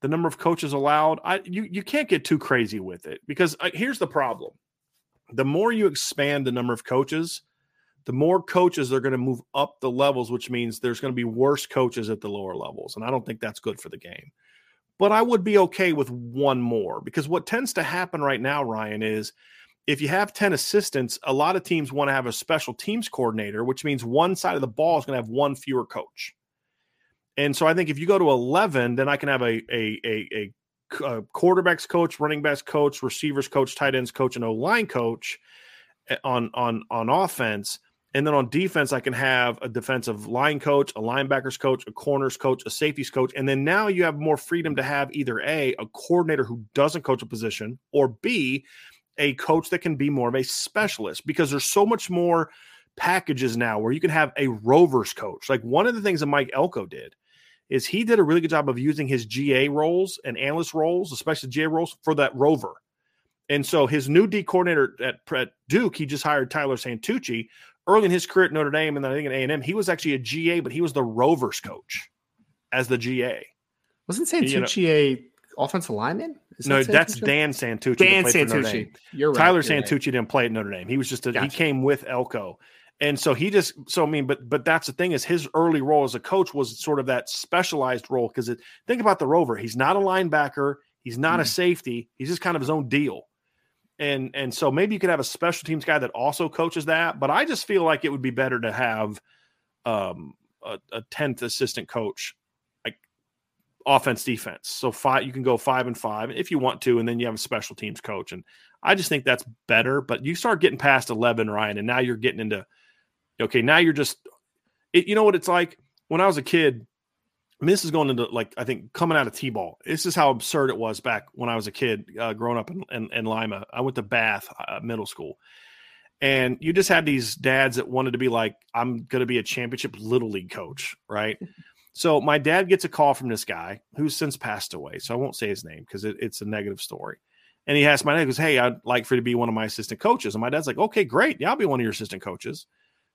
the number of coaches allowed. I you you can't get too crazy with it because uh, here's the problem: the more you expand the number of coaches, the more coaches they're going to move up the levels, which means there's going to be worse coaches at the lower levels, and I don't think that's good for the game. But I would be okay with one more because what tends to happen right now, Ryan, is if you have 10 assistants, a lot of teams want to have a special teams coordinator, which means one side of the ball is going to have one fewer coach. And so I think if you go to 11, then I can have a, a, a, a, a quarterbacks coach, running backs coach, receivers coach, tight ends coach, and O line coach eh, on, on, on offense. And then on defense, I can have a defensive line coach, a linebackers coach, a corners coach, a safeties coach. And then now you have more freedom to have either A, a coordinator who doesn't coach a position, or B, a coach that can be more of a specialist because there's so much more packages now where you can have a rovers coach. Like one of the things that Mike Elko did is he did a really good job of using his GA roles and analyst roles, especially GA roles, for that rover. And so his new D coordinator at, at Duke, he just hired Tyler Santucci early in his career at Notre Dame, and then I think at A and M, he was actually a GA, but he was the rovers coach as the GA. Wasn't You know- Santucci a offensive lineman? Is no, that that's Dan Santucci. Dan played for Notre Dame. Santucci. You're right. Tyler you're right. Santucci didn't play at Notre Dame. He was just a, he came with Elko. And so he just so I mean, but but that's the thing is his early role as a coach was sort of that specialized role because think about the Rover. He's not a linebacker. He's not a Mm. safety. He's just kind of his own deal. And and so maybe you could have a special teams guy that also coaches that. But I just feel like it would be better to have um, a, tenth assistant coach, like offense defense. So five you can go five and five if you want to, and then you have a special teams coach. And I just think that's better. But you start getting past eleven, Ryan, and now you're getting into okay. Now you're just it, you know what it's like when I was a kid. I mean, this is going into like I think coming out of T-ball. This is how absurd it was back when I was a kid, uh, growing up in, in, in Lima. I went to Bath uh, Middle School, and you just had these dads that wanted to be like, "I'm going to be a championship little league coach," right? so my dad gets a call from this guy who's since passed away. So I won't say his name because it, it's a negative story. And he asked my dad, he goes, Hey, I'd like for you to be one of my assistant coaches. And my dad's like, Okay, great. Yeah, I'll be one of your assistant coaches.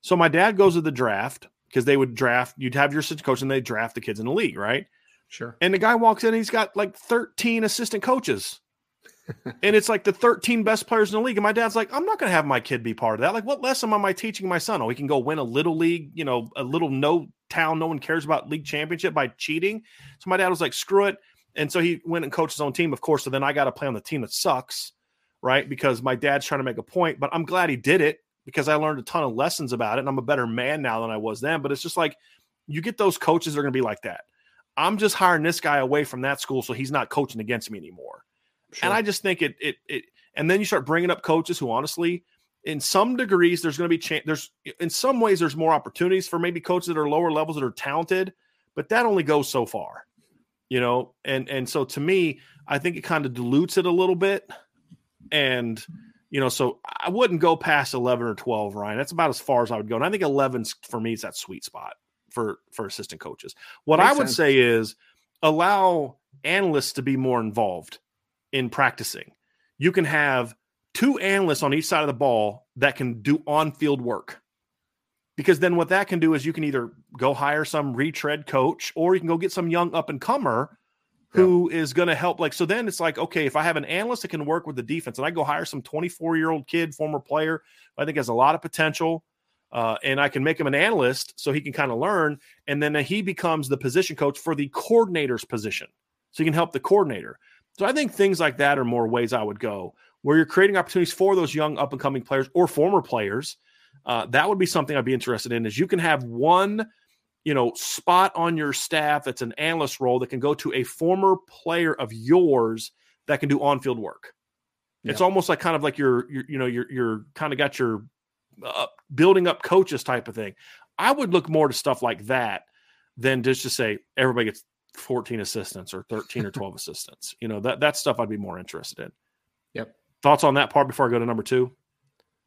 So my dad goes to the draft because they would draft, you'd have your assistant coach and they draft the kids in the league, right? Sure. And the guy walks in and he's got like 13 assistant coaches. and it's like the 13 best players in the league. And my dad's like, I'm not going to have my kid be part of that. Like, what lesson am I teaching my son? Oh, he can go win a little league, you know, a little no town, no one cares about league championship by cheating. So my dad was like, screw it. And so he went and coached his own team, of course. So then I got to play on the team that sucks, right? Because my dad's trying to make a point, but I'm glad he did it because I learned a ton of lessons about it. And I'm a better man now than I was then. But it's just like, you get those coaches that are going to be like that. I'm just hiring this guy away from that school so he's not coaching against me anymore. Sure. And I just think it, it, it, and then you start bringing up coaches who honestly, in some degrees, there's going to be, cha- there's, in some ways, there's more opportunities for maybe coaches that are lower levels that are talented, but that only goes so far, you know? And, and so to me, I think it kind of dilutes it a little bit. And, you know, so I wouldn't go past 11 or 12, Ryan. That's about as far as I would go. And I think 11's for me is that sweet spot for, for assistant coaches. What Makes I would sense. say is allow analysts to be more involved in practicing. You can have two analysts on each side of the ball that can do on field work. Because then what that can do is you can either go hire some retread coach or you can go get some young up and comer who yeah. is going to help. Like, so then it's like, okay, if I have an analyst that can work with the defense and I go hire some 24 year old kid, former player, I think has a lot of potential. Uh, and I can make him an analyst so he can kind of learn. And then he becomes the position coach for the coordinator's position. So he can help the coordinator. So I think things like that are more ways I would go where you're creating opportunities for those young up and coming players or former players. Uh, that would be something I'd be interested in. Is you can have one, you know, spot on your staff that's an analyst role that can go to a former player of yours that can do on field work. Yeah. It's almost like kind of like you're, you're you know, you're you're kind of got your uh, building up coaches type of thing. I would look more to stuff like that than just to say everybody gets 14 assistants or 13 or 12 assistants. You know, that that stuff I'd be more interested in. Yep. Thoughts on that part before I go to number two?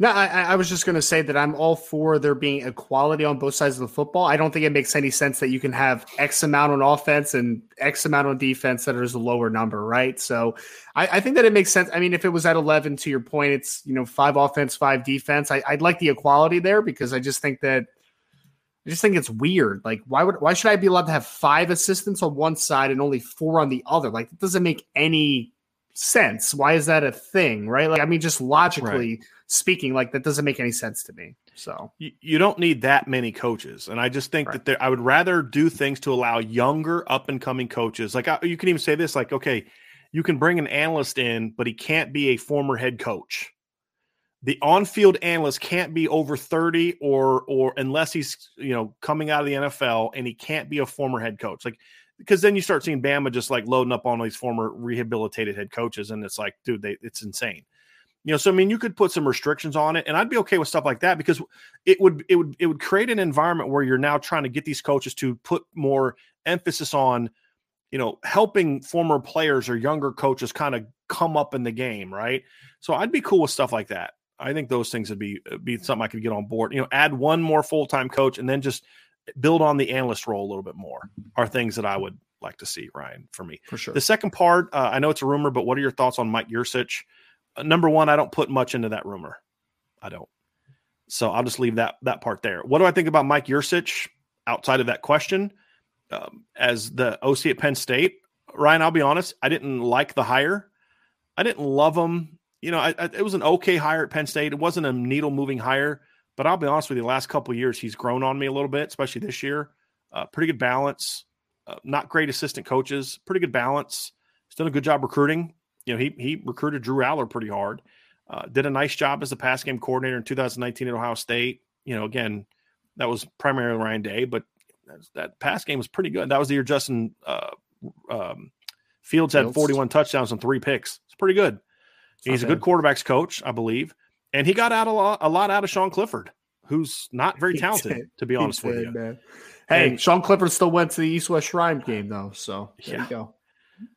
No, I, I was just going to say that I'm all for there being equality on both sides of the football. I don't think it makes any sense that you can have X amount on offense and X amount on defense that is a lower number, right? So I, I, think that it makes sense. I mean, if it was at 11, to your point, it's, you know, five offense, five defense. I, I'd like the equality there because I just think that I just think it's weird. Like, why would why should I be allowed to have five assistants on one side and only four on the other? Like, it doesn't make any sense. Why is that a thing? Right? Like, I mean, just logically right. speaking, like that doesn't make any sense to me. So you, you don't need that many coaches, and I just think right. that I would rather do things to allow younger up and coming coaches. Like, I, you can even say this, like, okay, you can bring an analyst in, but he can't be a former head coach the on-field analyst can't be over 30 or or unless he's you know coming out of the NFL and he can't be a former head coach like because then you start seeing Bama just like loading up on these former rehabilitated head coaches and it's like dude they it's insane. You know so I mean you could put some restrictions on it and I'd be okay with stuff like that because it would it would it would create an environment where you're now trying to get these coaches to put more emphasis on you know helping former players or younger coaches kind of come up in the game right? So I'd be cool with stuff like that. I think those things would be uh, be something I could get on board. You know, add one more full time coach and then just build on the analyst role a little bit more. Are things that I would like to see, Ryan, for me. For sure. The second part, uh, I know it's a rumor, but what are your thoughts on Mike Yurcich? Uh, number one, I don't put much into that rumor. I don't. So I'll just leave that that part there. What do I think about Mike Yurcich outside of that question? Um, as the OC at Penn State, Ryan, I'll be honest, I didn't like the hire. I didn't love him you know, I, I, it was an okay hire at Penn State. It wasn't a needle moving hire, but I'll be honest with you, the last couple years he's grown on me a little bit, especially this year. Uh, pretty good balance. Uh, not great assistant coaches. Pretty good balance. He's done a good job recruiting. You know, he he recruited Drew Allar pretty hard. Uh, did a nice job as a pass game coordinator in 2019 at Ohio State. You know, again, that was primarily Ryan Day, but that pass game was pretty good. That was the year Justin uh, um, Fields had 41 touchdowns and three picks. It's pretty good. He's a good quarterbacks coach, I believe, and he got out a lot, a lot out of Sean Clifford, who's not very talented, to be honest with you. Man. Hey, and, Sean Clifford still went to the East West Shrine game though, so there yeah. you go.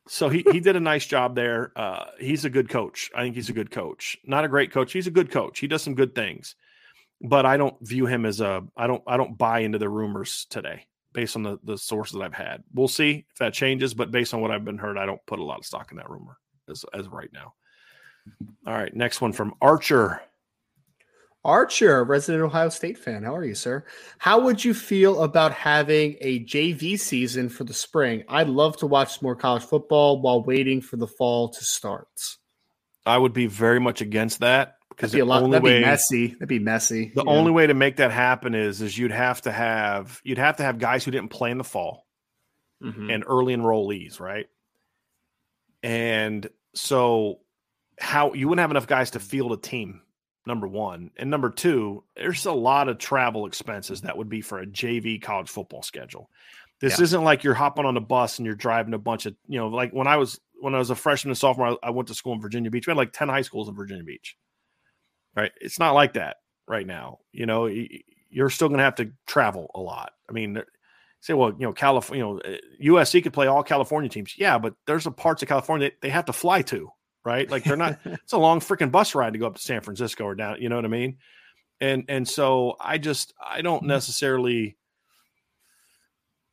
So he he did a nice job there. Uh, he's a good coach. I think he's a good coach. Not a great coach. He's a good coach. He does some good things, but I don't view him as a. I don't. I don't buy into the rumors today based on the the sources that I've had. We'll see if that changes, but based on what I've been heard, I don't put a lot of stock in that rumor as as right now. All right, next one from Archer. Archer, resident Ohio State fan. How are you, sir? How would you feel about having a JV season for the spring? I'd love to watch more college football while waiting for the fall to start. I would be very much against that because That'd be a the lot. only That'd way be messy. That'd be messy. the Yeah. only way to make that happen is is you'd have to have you'd have to have guys who didn't play in the fall Mhm. and early enrollees, right? And so how you wouldn't have enough guys to field a team, number one. And number two, there's a lot of travel expenses that would be for a JV college football schedule. This Yeah. isn't like you're hopping on a bus and you're driving a bunch of, you know, like when I was when I was a freshman and sophomore, I, I went to school in Virginia Beach. We had like 10 high schools in Virginia Beach. Right. It's not like that right now. You know, you're still going to have to travel a lot. I mean, say, well, you know, California, you know, USC could play all California teams. Yeah, but there's a parts of California that they have to fly to, right? Like they're not. it's a long freaking bus ride to go up to San Francisco or down. You know what I mean? And and so I just I don't necessarily.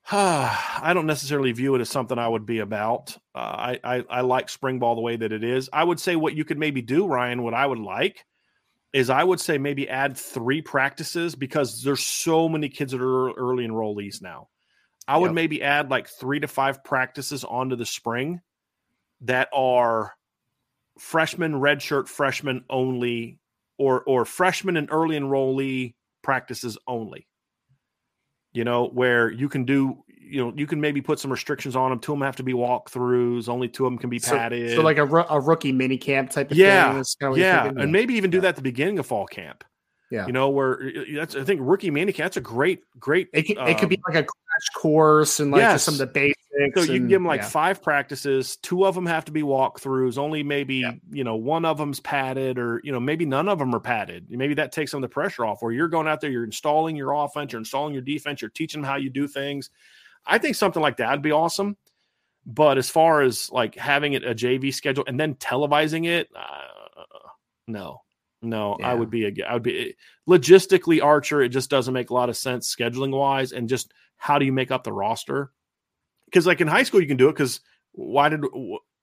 I don't necessarily view it as something I would be about. Uh, I, I I like spring ball the way that it is. I would say what you could maybe do, Ryan. What I would like is I would say maybe add three practices because there's so many kids that are early enrollees now. I would Yep. maybe add like three to five practices onto the spring that are freshman, redshirt, freshman only, or or freshman and early enrollee practices only. You know, where you can do, you know, you can maybe put some restrictions on them. Two of them have to be walkthroughs. Only two of them can be padded. so like a, a rookie mini camp type of yeah, thing. That's kinda yeah, and maybe even do that at the beginning of fall camp. Yeah. You know, where that's I think rookie mini. That's a great, great. It could, it could be um, like a crash course and like yes. just some of the basics. So you can give them like yeah. five practices. Two of them have to be walkthroughs. Only maybe Yeah. you know one of them's padded, or you know maybe none of them are padded. Maybe that takes some of the pressure off. Where you're going out there, you're installing your offense, you're installing your defense, you're teaching them how you do things. I think something like that would be awesome. But as far as like having it a JV schedule and then televising it, uh, no, no, I would be I would be logistically Archer. It just doesn't make a lot of sense scheduling wise, and just how do you make up the roster? Because like in high school, you can do it. Because why did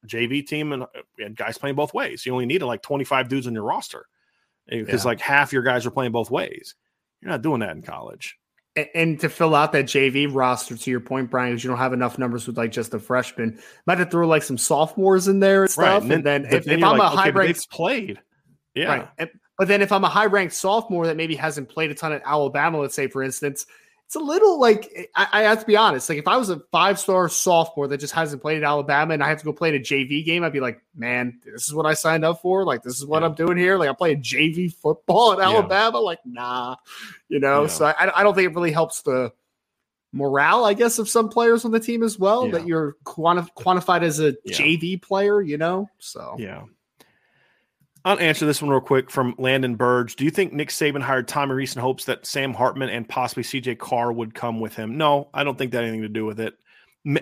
JV team and, and guys playing both ways? You only needed like twenty five dudes on your roster eh, because Yeah. like half your guys are playing both ways. You're not doing that in college. And, and to fill out that JV roster, to your point, Brian, is you don't have enough numbers with like just the freshmen. Might have to throw like some sophomores in there and stuff. And then, but if, if you're I'm like, a high but ranked played. Yeah. Right. And- But then if I'm a high ranked sophomore that maybe hasn't played a ton at Alabama, let's say for instance, it's a little like I, I have to be honest. Like if I was a five star sophomore that just hasn't played at Alabama and I have to go play in a JV game, I'd be like, man, this is what I signed up for. Like this is what Yeah. I'm doing here. Like I'm playing JV football at Yeah. Alabama. Like nah, you know. Yeah. So I, I don't think it really helps the morale, I guess, of some players on the team as well Yeah. that you're quanti- quantified as a Yeah. JV player. You know, so Yeah. I'll answer this one real quick from Landon Burge. Do you think Nick Saban hired Tommy Rees in hopes that Sam Hartman and possibly CJ Carr would come with him? No, I don't think that had anything to do with it.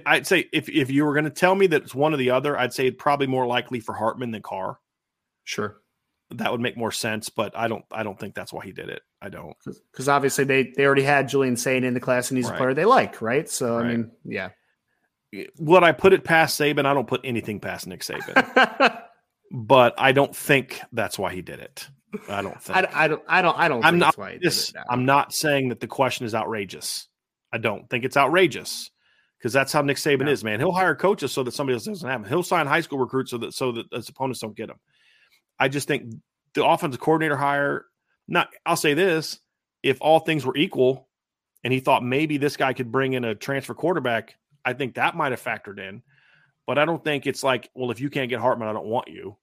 I'd say if, if you were going to tell me that it's one or the other, I'd say probably more likely for Hartman than Carr. sure. That would make more sense, but I don't I don't think that's why he did it. I don't. because obviously they they already had Julian Sayin in the class and he's Right. a player they like, right? So Right. I mean, yeah. Would I put it past Saban? I don't put anything past Nick Saban, but I don't think that's why he did it. I don't think. I, I don't I don't I don't I'm think not that's why he did this, it. I'm not saying that the question is outrageous. I don't think it's outrageous because that's how Nick Saban No. is, man. He'll hire coaches so that somebody else doesn't have them. He'll sign high school recruits so that so that his opponents don't get him. I just think the offensive coordinator hire. Not, I'll say this: if all things were equal, and he thought maybe this guy could bring in a transfer quarterback, I think that might have factored in. But I don't think it's like, well, if you can't get Hartman, I don't want you.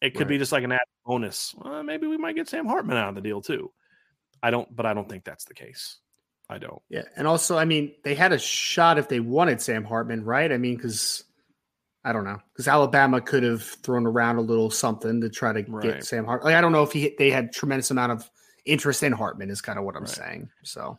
It could be just like an added bonus. Well, maybe we might get Sam Hartman out of the deal too. I don't, but I don't think that's the case. I don't. yeah, and also I mean they had a shot if they wanted Sam Hartman, right? I mean, because I don't know, because Alabama could have thrown around a little something to try to Right. get Sam Hartman. Like I don't know if he they had tremendous amount of interest in Hartman is kind of what I'm Right. saying. So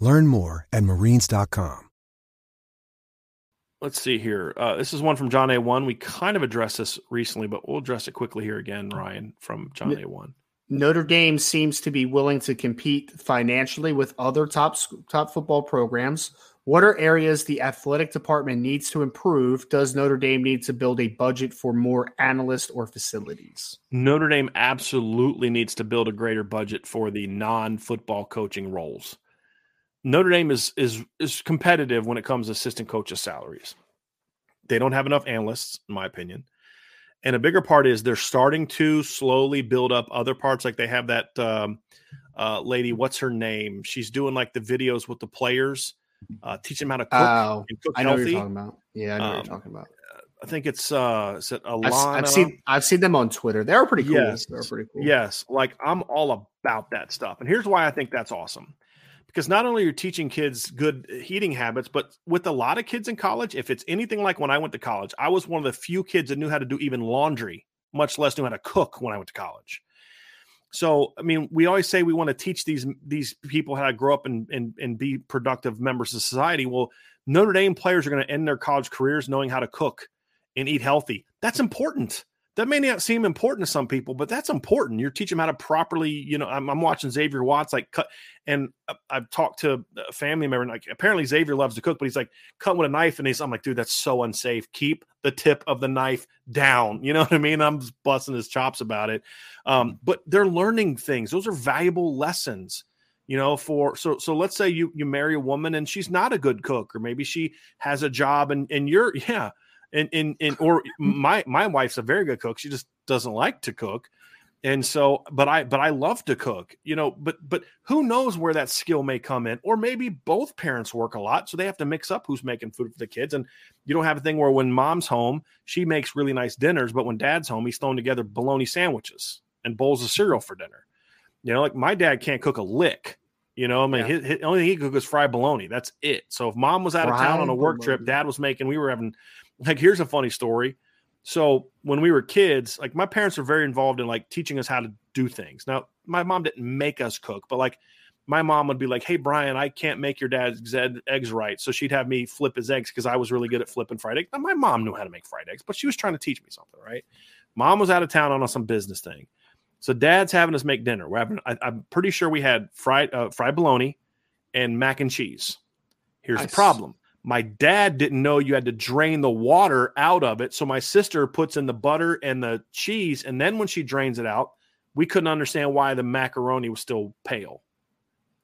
Learn more at marines.com. Let's see here. Uh, this is one from John A1. We kind of addressed this recently, but we'll address it quickly here again, Ryan, from John A1. Notre Dame seems to be willing to compete financially with other top top football programs. What are areas the athletic department needs to improve? Does Notre Dame need to build a budget for more analysts or facilities? Notre Dame absolutely needs to build a greater budget for the non-football coaching roles. Notre Dame is is is competitive when it comes to assistant coaches' salaries. They don't have enough analysts, in my opinion. And a bigger part is they're starting to slowly build up other parts. Like they have that um, uh, lady, what's her name? She's doing like the videos with the players, uh, teach them how to cook Oh, and cook I know what you're talking about. Yeah, I know what Um, you're talking about. I think it's uh, is it I've, Alana? I've seen I've seen them on Twitter. They're pretty cool. Yes. They're pretty cool. Yes, like I'm all about that stuff. And here's why I think that's awesome. Because not only are you teaching kids good eating habits, but with a lot of kids in college, if it's anything like when I went to college, I was one of the few kids that knew how to do even laundry, much less knew how to cook when I went to college. So, I mean, we always say we want to teach these these people how to grow up and and, and be productive members of society. Well, Notre Dame players are going to end their college careers knowing how to cook and eat healthy. That's important. That may not seem important to some people, but that's important. You're teaching them how to properly, you know. I'm, I'm watching Xavier Watts like cut, and I- I've talked to a family member. And like, apparently Xavier loves to cook, but he's like cut with a knife, and he's. I'm like, dude, that's so unsafe. Keep the tip of the knife down. You know what I mean? I'm busting his chops about it. Um, but they're learning things. Those are valuable lessons you know for so so let's say you you marry a woman and she's not a good cook or maybe she has a job and and you're yeah and and, and or my my wife's a very good cook she just doesn't like to cook and so but i but i love to cook you know but but who knows where that skill may come in or maybe both parents work a lot so they have to mix up who's making food for the kids and you don't have a thing where when mom's home she makes really nice dinners but when dad's home he's throwing together bologna sandwiches and bowls of cereal for dinner you know, like my dad can't cook a lick. You know, I mean, Yeah. his, his, only thing he could cook is fried bologna. That's it. So if mom was out of town on a Fried work trip, dad was making. We were having like. Here's a funny story. So when we were kids, like my parents were very involved in like teaching us how to do things. Now my mom didn't make us cook, but like my mom would be like, "Hey Brian, I can't make your dad's eggs right," so she'd have me flip his eggs because I was really good at flipping fried eggs. Now my mom knew how to make fried eggs, but she was trying to teach me something, right? Mom was out of town on some business thing. So dad's having us make dinner. We're having, I, I'm pretty sure we had fried uh, fried bologna and mac and cheese. Here's the Nice. problem. My dad didn't know you had to drain the water out of it. So my sister puts in the butter and the cheese. And then when she drains it out, we couldn't understand why the macaroni was still pale.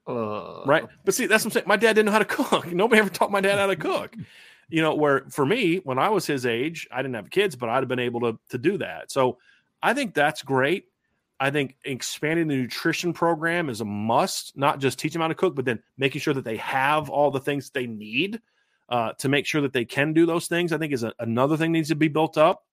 Uh, Right. But see, that's what I'm saying. My dad didn't know how to cook. Nobody ever taught my dad how to cook. You know, where for me, when I was his age, I didn't have kids, but I'd have been able to, to do that. So I think that's great. I think expanding the nutrition program is a must, not just teach them how to cook, but then making sure that they have all the things they need uh, to make sure that they can do those things. I think is a, another thing needs to be built up.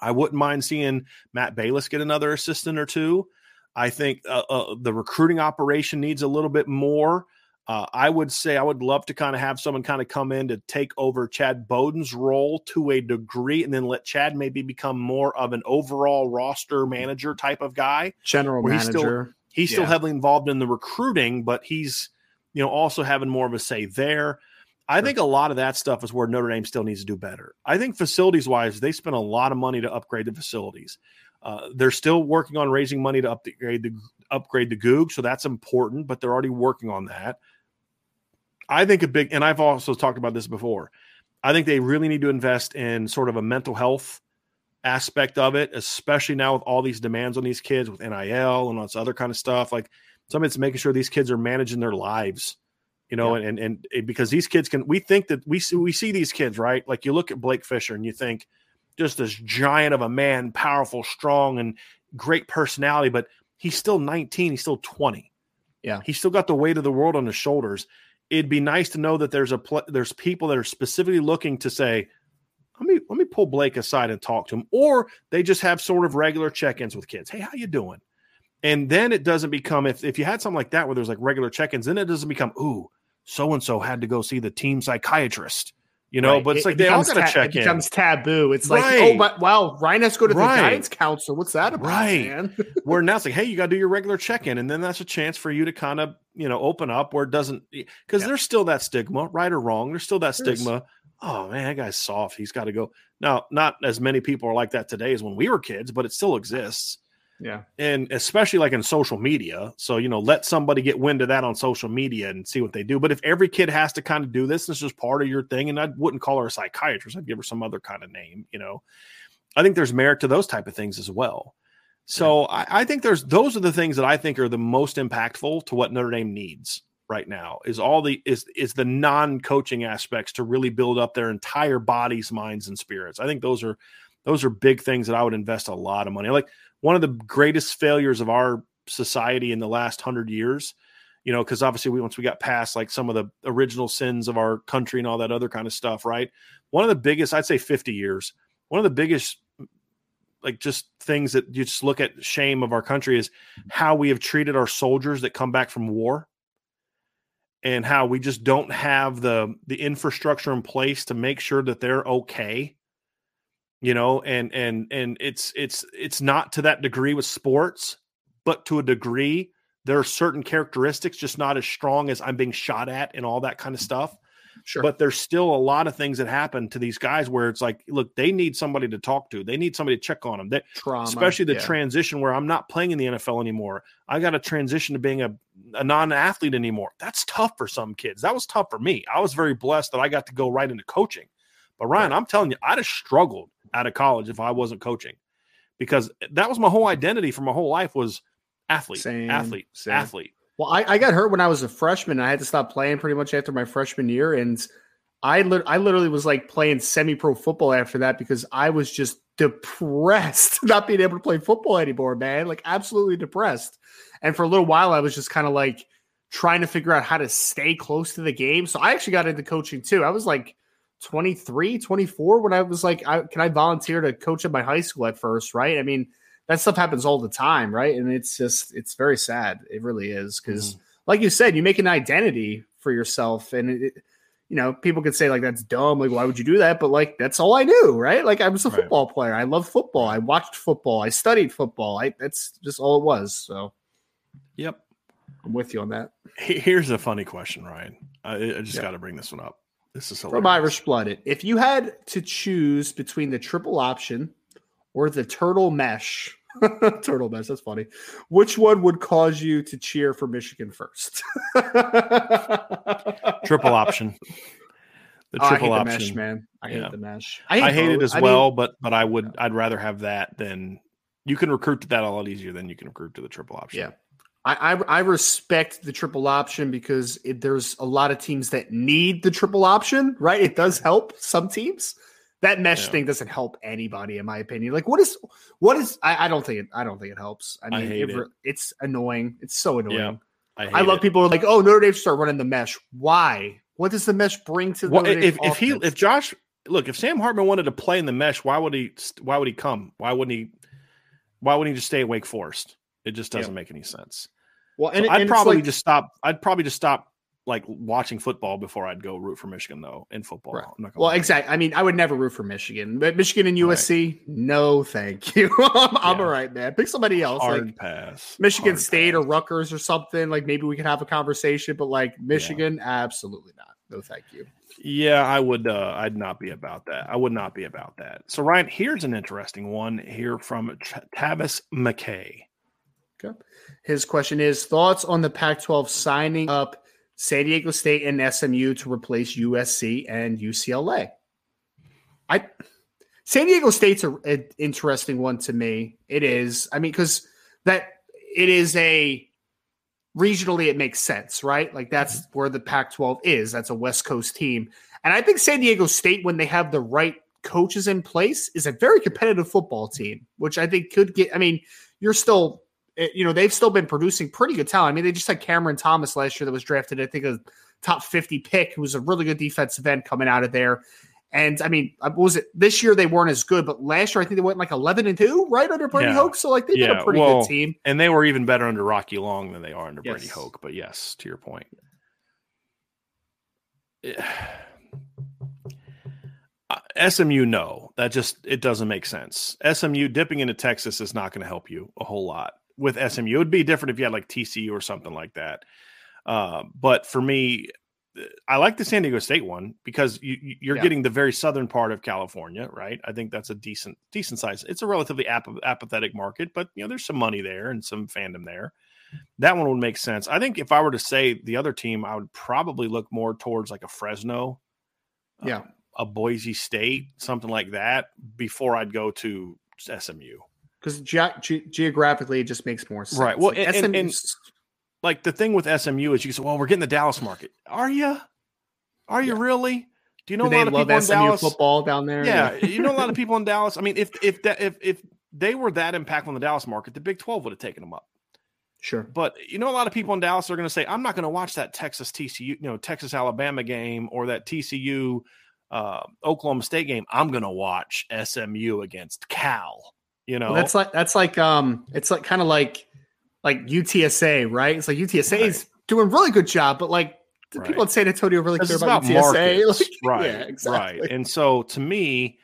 I wouldn't mind seeing Matt Balis get another assistant or two. I think uh, uh, the recruiting operation needs a little bit more. Uh, I would say I would love to kind of have someone kind of come in to take over Chad Bowden's role to a degree, and then let Chad maybe become more of an overall roster manager type of guy. General Where he's still- manager. He's still Yeah. heavily involved in the recruiting, but he's you know also having more of a say there. I think a lot of that stuff is where Notre Dame still needs to do better. I think facilities wise, they spent a lot of money to upgrade the facilities. Uh, they're still working on raising money to upgrade the upgrade the Gug, so that's important. But they're already working on that. I think a big, and I've also talked about this before. I think they really need to invest in sort of a mental health aspect of it, especially now with all these demands on these kids with NIL and all this other kind of stuff. Like some of it's making sure these kids are managing their lives, you know, and, and and because these kids can, we think that we see we see these kids right. Like you look at Blake Fisher and you think just this giant of a man, powerful, strong, and great personality, but he's still 19, he's still 20. Yeah. He's still got the weight of the world on his shoulders. It'd be nice to know that there's a pl- there's people that are specifically looking to say, let me let me pull Blake aside and talk to him, or they just have sort of regular check-ins with kids. Hey, how you doing? And then it doesn't become if if you had something like that where there's like regular check-ins, then it doesn't become ooh, so and so had to go see the team psychiatrist. You know, Right. but it's It- like it they all got to ta- check it in. becomes taboo. It's like, oh, but wow, Ryan has to go to the Right. guidance counselor. What's that about, Right. man? where now it's like, hey, you got to do your regular check in, and then that's a chance for you to kind of you know open up where it doesn't because there's still that stigma, right or wrong. There's still that There is. stigma. Oh man, that guy's soft. He's got to go. Now, not as many people are like that today as when we were kids, but it still exists. Yeah. and especially like in social media. So, you know, let somebody get wind of that on social media and see what they do. But if every kid has to kind of do this, this is part of your thing. And I wouldn't call her a psychiatrist, I'd give her some other kind of name, you know. I think there's merit to those type of things as well. So I, I think there's those are the things that I think are the most impactful to what Notre Dame needs right now is all the is is the non-coaching aspects to really build up their entire bodies, minds, and spirits. I think those are those are big things that I would invest a lot of money. Like one of the greatest failures of our society in the last hundred years, you know, because obviously we once we got past like some of the original sins of our country and all that other kind of stuff, right? One of the biggest, I'd say 50 years, one of the biggest like just things that you just look at shame of our country is how we have treated our soldiers that come back from war and how we just don't have the the infrastructure in place to make sure that they're okay you know and and and it's it's it's not to that degree with sports but to a degree there are certain characteristics just not as strong as i'm being shot at and all that kind of stuff Sure. but there's still a lot of things that happen to these guys where it's like look they need somebody to talk to they need somebody to check on them they, Trauma, especially the yeah. transition where i'm not playing in the nfl anymore i got to transition to being a, a non-athlete anymore that's tough for some kids that was tough for me i was very blessed that i got to go right into coaching but ryan i'm telling you i'd have struggled out of college if i wasn't coaching because that was my whole identity for my whole life was athlete Same, athlete same. athlete Well, I, I got hurt when I was a freshman. I had to stop playing pretty much after my freshman year, and I lit I literally was like playing semi pro football after that because I was just depressed not being able to play football anymore, man. Like absolutely depressed. And for a little while, I was just kind of like trying to figure out how to stay close to the game. So I actually got into coaching too. I was like 23, 24 when I was like, I, can I volunteer to coach at my high school at first? Right. I mean, that stuff happens all the time, right? And it's just it's very sad. It really is because, mm-hmm. like you said, you make an identity for yourself, and it, you know, people could say like that's dumb. Like, why would you do that? But like, that's all I knew, right? Like, I was a Right. football player. I loved football. I watched football. I studied football. I that's just all it was. So yep I'm with you on that. Here's a funny question ryan i, I just Yeah. got to bring this one up this is From hilarious. Irish Blooded, if you had to choose between the triple option or the turtle mesh, turtle mesh, that's funny. Which one would cause you to cheer for Michigan first? triple option the Oh, I triple hate the option mesh, man. I hate Yeah. the mesh. I hate, it as I mean, well, but but I would I'd rather have that than you can recruit to that a lot easier than you can recruit to the triple option. Yeah. I, I, I respect the triple option because it, there's a lot of teams that need the triple option, right? It does help some teams. That mesh Yeah. thing doesn't help anybody, in my opinion. Like, what is, what is? I, I don't think it. I don't think it helps. I I mean, hate it, it. it's annoying. It's so annoying. Yeah, I, I love people who are like, oh, Notre Dame start running the mesh. Why? What does the mesh bring to the Well, if if he if Josh look if Sam Hartman wanted to play in the mesh, why would he why would he come? Why wouldn't he? Why wouldn't he just stay at Wake Forest? It just doesn't make any sense. Well, So and, I'd and probably like- just stop. I'd probably just stop like watching football before I'd go root for Michigan though in football. Right. I'm not Well, exactly. I mean, I would never root for Michigan, but Michigan and USC, no, thank you. I'm, I'm all right, man. Pick somebody else, Hard like pass. Michigan Hard State or pass. Rutgers or something. Like maybe we could have a conversation, but like Michigan, absolutely not. No, thank you. Yeah, I would. Uh, I'd not be about that. I would not be about that. So, Ryan, here's an interesting one here from Ch- Tavis McKay. Okay. His question is thoughts on the Pac 12 signing up San Diego State and SMU to replace USC and UCLA. I San Diego State's an interesting one to me. It is. I mean, because that it is a regionally it makes sense, right? Like that's where the Pac 12 is. That's a West Coast team. And I think San Diego State, when they have the right coaches in place, is a very competitive football team, which I think could get. I mean, you're still, eh, you know, they've still been producing pretty good talent. I mean, they just had Cameron Thomas last year that was drafted, I think, a top 50 pick, who was a really good defensive end coming out of there. And I mean, uh, was it this year? They weren't as good, but last year I think they went like eleven and two, right under Brady Yeah. Hoke. So like they've been a pretty well, good team. And they were even better under Rocky Long than they are under Brady Hoke. But yes, to your point. Eh, uh, SMU, no, that just it doesn't make sense. SMU dipping into Texas is not going to help you a whole lot. With SMU, it would be different if you had like TCU or something like that. Uh, but for me, eh, I like the San Diego State one because you, you're Yeah. getting the very southern part of California, right? I think that's a decent decent size. It's a relatively ap- apathetic market, but you know there's some money there and some fandom there. That one would make sense. I think if I were to say the other team, I would probably look more towards like a Fresno, Yeah. a Boise State, something like that, before I'd go to SMU. Because ge- ge- geographically, it just makes more sense. Right. Well, Like, and- and- and- Like the thing with SMU is you say, well, we're getting the Dallas market. Are you? Are you Yeah. really? Do you know do a lot of people in Dallas? football down there? Yeah, you know a lot of people in Dallas. I mean, if if that if if they were that impactful in the Dallas market, the Big Twelve would have taken them up. sure. But you know, a lot of people in Dallas are going to say, "I'm not going to watch that Texas TCU, you know, Texas Alabama game or that TCU uh, Oklahoma State game. I'm going to watch SMU against Cal." You know, Well, that's like that's like um, it's like kind of like like UTSA, right? It's like UTSA is doing a really good job, but like the Right. people in San Antonio really care about, about UTSA. markets, Like, right? Yeah, exactly. Right. And so to me,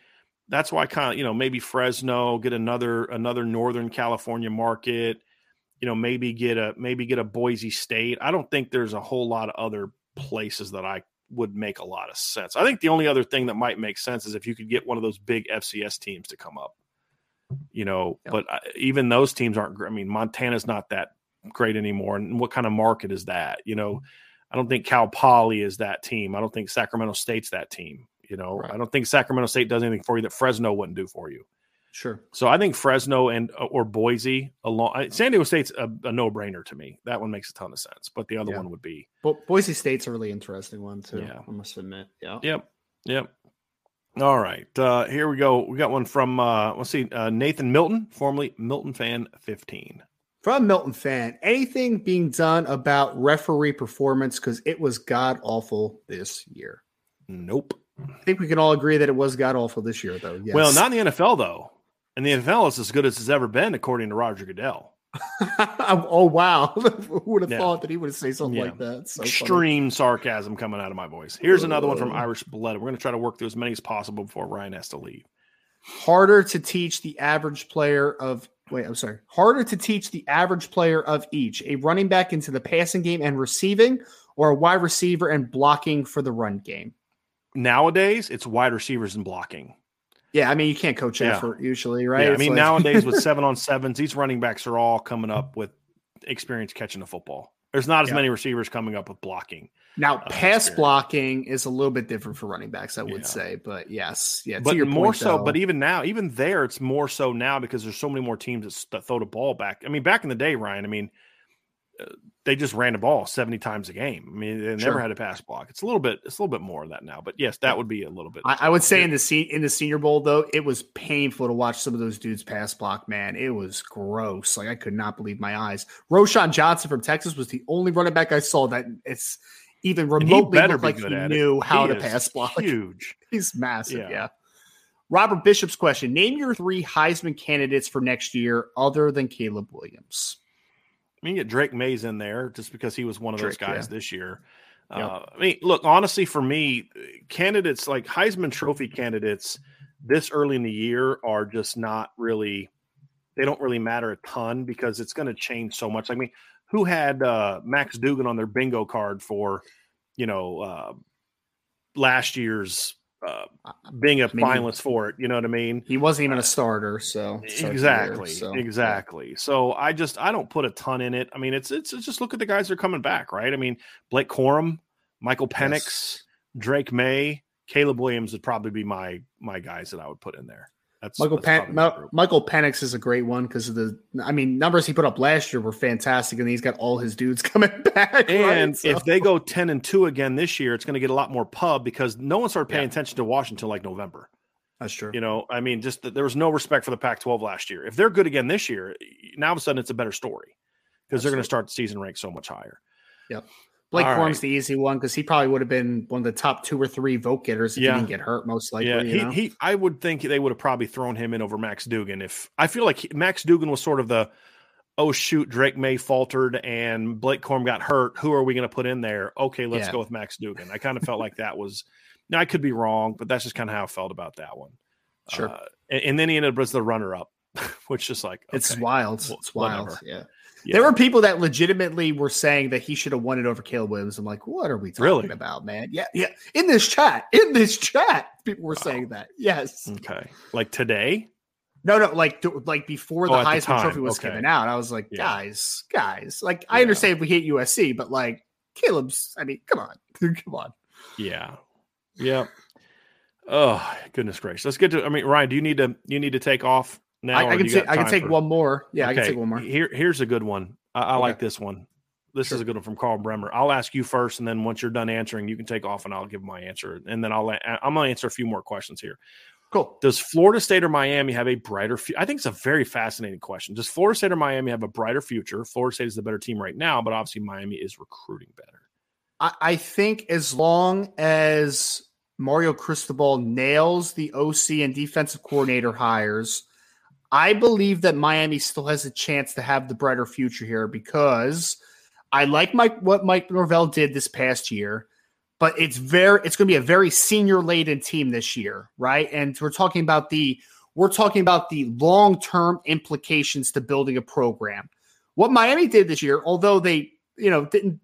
that's why kind of you know maybe Fresno get another another Northern California market. You know, maybe get a maybe get a Boise State. I don't think there's a whole lot of other places that I would make a lot of sense. I think the only other thing that might make sense is if you could get one of those big FCS teams to come up. You know, but uh, even those teams aren't. I mean, Montana's not that great anymore. And what kind of market is that? You know, I don't think Cal Poly is that team. I don't think Sacramento State's that team. You know, Right. I don't think Sacramento State does anything for you that Fresno wouldn't do for you. Sure. So I think Fresno and uh, or Boise along San Diego State's a, a no brainer to me. That one makes a ton of sense. But the other Yeah. one would be But Boise State's a really interesting one too. Yeah. I must admit. Yeah. Yep. Yep. All right. Uh, here we go. We got one from uh, let's see, uh, Nathan Milton, formerly Milton fan 15. From Milton fan, anything being done about referee performance because it was god awful this year. Nope. I think we can all agree that it was god awful this year, though. Yes. Well, not in the NFL though. And the NFL is as good as it's ever been, according to Roger Goodell. oh wow! Who would have Yeah. thought that he would say something Yeah. like that? So funny. Extreme sarcasm coming out of my voice. Here's another one from Irish Blood. We're going to try to work through as many as possible before Ryan has to leave. harder to teach the average player of wait i'm sorry harder to teach the average player of each a running back into the passing game and receiving or a wide receiver and blocking for the run game Nowadays, it's wide receivers and blocking. Yeah i mean you can't coach Yeah. effort usually right Yeah, I mean, like- nowadays with seven on sevens, these running backs are all coming up with experience catching the football. There's not as Yeah. many receivers coming up with blocking. now uh, pass experience. blocking is a little bit different for running backs i would say but yes yeah but more point, so, though, but even now, even there, it's more so now because there's so many more teams that, that throw the ball back. I mean, back in the day, Ryan, I mean, uh, they just ran the ball 70 times a game. I mean, they never had a pass block. It's a little bit, it's a little bit more of that now. But yes, that would be a little bit. I, I would say in the se- in the Senior Bowl though, it was painful to watch some of those dudes pass block. Man, it was gross. Like I could not believe my eyes. Roschon Johnson from Texas was the only running back I saw that it's even remotely looked be like he at it. knew how He to pass block. Huge. He's massive. Yeah. Yeah. Robert Bishop's question: Name your three Heisman candidates for next year, other than Caleb Williams. I mean, you get Drake Mays in there just because he was one of those guys yeah. this year. Uh, I mean, look, honestly, for me, candidates like Heisman Trophy candidates this early in the year are just not really, they don't really matter a ton because it's going to change so much. I mean, who had uh, Max Duggan on their bingo card for, you know, uh, last year's uh, being a I mean, finalist for it? You know what I mean? He wasn't even a starter, so the year, Exactly. so, exactly. So I just I don't put a ton in it. I mean, it's it's, it's just look at the guys that are coming back, right? I mean, Blake Corum, Michael Penix, Yes. Drake Maye, Caleb Williams would probably be my my guys that I would put in there. That's Michael that's Pen- probably my Mel- group. Michael Penix is a great one because of the. I mean, numbers he put up last year were fantastic, and he's got all his dudes coming back. right? And So- if they go ten and two again this year, it's going to get a lot more pub because no one started paying Yeah. attention to Washington like November. That's true. You know, I mean, just there was no respect for the Pac-12 last year. If they're good again this year, now all of a sudden it's a better story because they're going to start the season ranked so much higher. Yep. Blake All Corum's right. the easy one because he probably would have been one of the top two or three vote getters if Yeah. he didn't get hurt, most likely. yeah, you he, he. I would think they would have probably thrown him in over Max Duggan. If I feel like he- Max Duggan was sort of the, oh shoot, Drake Maye faltered and Blake Corum got hurt. Who are we going to put in there? Okay, let's Yeah. go with Max Duggan. I kind of felt like that was. Now I could be wrong, but that's just kind of how I felt about that one. Sure. Uh, and, and then he ended up as the runner-up, which is like It's wild. wh- It's wild. whatever. Yeah. Yeah. There were people that legitimately were saying that he should have won it over Caleb Williams. I'm like, what are we talking Really? about, man? Yeah, yeah. In this chat, in this chat, people were saying that. Yes. Okay, like today. No, no, like like before the Oh, at the Heisman. Trophy was Okay. coming out, I was like, Yeah. guys, guys, like I Yeah. understand if we hate USC, but like Caleb's, I mean, come on, come on. Yeah. Yeah. Oh goodness gracious. Let's get to. I mean, Ryan, do you need to? You need to take off now. I, I can take, I can take for- one more. Yeah, I can take one more. Here, here's a good one. I, I like this one. This is a good one from Carl Bremer. I'll ask you first, and then once you're done answering, you can take off, and I'll give my answer, and then I'll. I'm going to answer a few more questions here. Cool. Does Florida State or Miami have a brighter? Fu- I think it's a very fascinating question. Does Florida State or Miami have a brighter future? Florida State is the better team right now, but obviously Miami is recruiting better. I, I think as long as Mario Cristobal nails the OC and defensive coordinator hires, I believe that Miami still has a chance to have the brighter future here because I like Mike what Mike Norvell did this past year, but it's very it's going to be a very senior laden team this year, right? And we're talking about the we're talking about the long term implications to building a program. What Miami did this year, although they you know didn't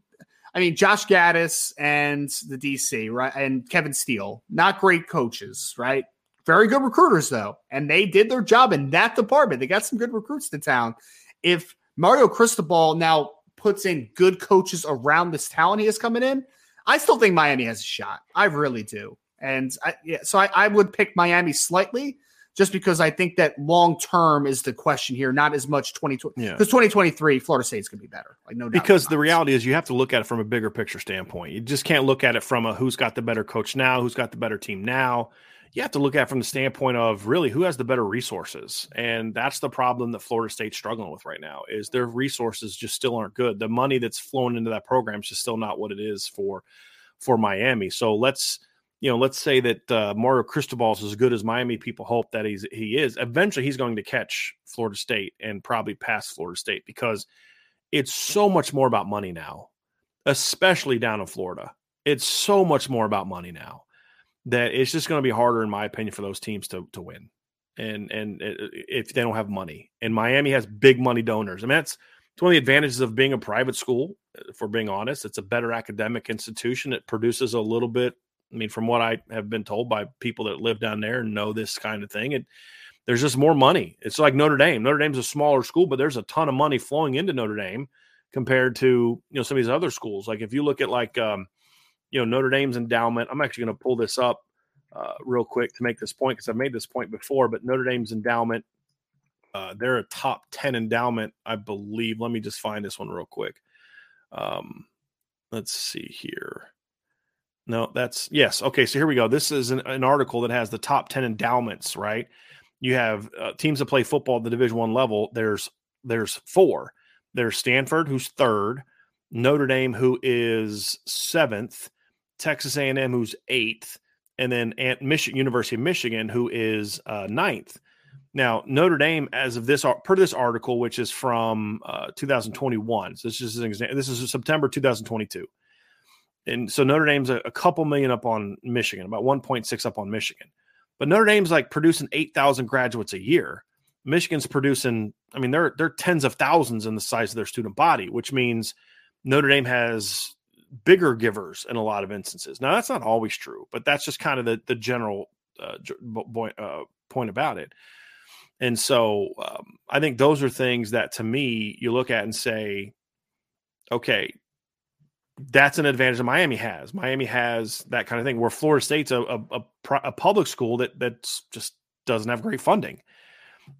I mean, Josh Gattis and the DC, right? And Kevin Steele, not great coaches, right? Very good recruiters, though. And they did their job in that department. They got some good recruits to town. If Mario Cristobal now puts in good coaches around this talent he is coming in, I still think Miami has a shot. I really do. And I, yeah, so I, I would pick Miami slightly just because I think that long term is the question here, not as much 2020. Yeah. Because 2023, Florida State's going to be better. Like, no doubt. because the reality is you have to look at it from a bigger picture standpoint. You just can't look at it from a who's got the better coach now, who's got the better team now. You have to look at from the standpoint of really who has the better resources. And that's the problem that Florida State's struggling with right now is their resources just still aren't good. The money that's flowing into that program is just still not what it is for for Miami. So let's you know, let's say that uh, Mario Cristobal is as good as Miami people hope that he's he is. Eventually, he's going to catch Florida State and probably pass Florida State because it's so much more about money now, especially down in Florida. It's so much more about money now that it's just going to be harder, in my opinion, for those teams to to win. And and i- if they don't have money, and Miami has big money donors, I mean that's it's one of the advantages of being a private school. If we're being honest, it's a better academic institution. It produces a little bit. I mean, from what I have been told by people that live down there and know this kind of thing, it there's just more money. It's like Notre Dame. Notre Dame's a smaller school, but there's a ton of money flowing into Notre Dame compared to you know some of these other schools. Like if you look at like um, you know Notre Dame's endowment, I'm actually going to pull this up uh, real quick to make this point because I've made this point before. But Notre Dame's endowment, uh, they're a top ten endowment, I believe. Let me just find this one real quick. Um, let's see here. No, that's yes. Okay, so here we go. This is an, an article that has the top ten endowments. Right, you have uh, teams that play football at the Division One level. There's there's four. There's Stanford, who's third. Notre Dame, who is seventh. Texas A&M, who's eighth, and then Ant- Michigan University of Michigan, who is uh, ninth. Now, Notre Dame, as of this per this article, which is from uh, 2021, so this is an example. This is September 2022 and so Notre Dame's a, a couple million up on Michigan, about 1.6 up on Michigan. But Notre Dame's like producing 8,000 graduates a year. Michigan's producing, I mean, they're they're tens of thousands in the size of their student body, which means Notre Dame has bigger givers in a lot of instances. Now, that's not always true, but that's just kind of the the general uh, bo- uh, point about it. And so, um, I think those are things that, to me, you look at and say, okay, that's an advantage that Miami has. Miami has that kind of thing where Florida State's a, a, a, a public school that that's just doesn't have great funding.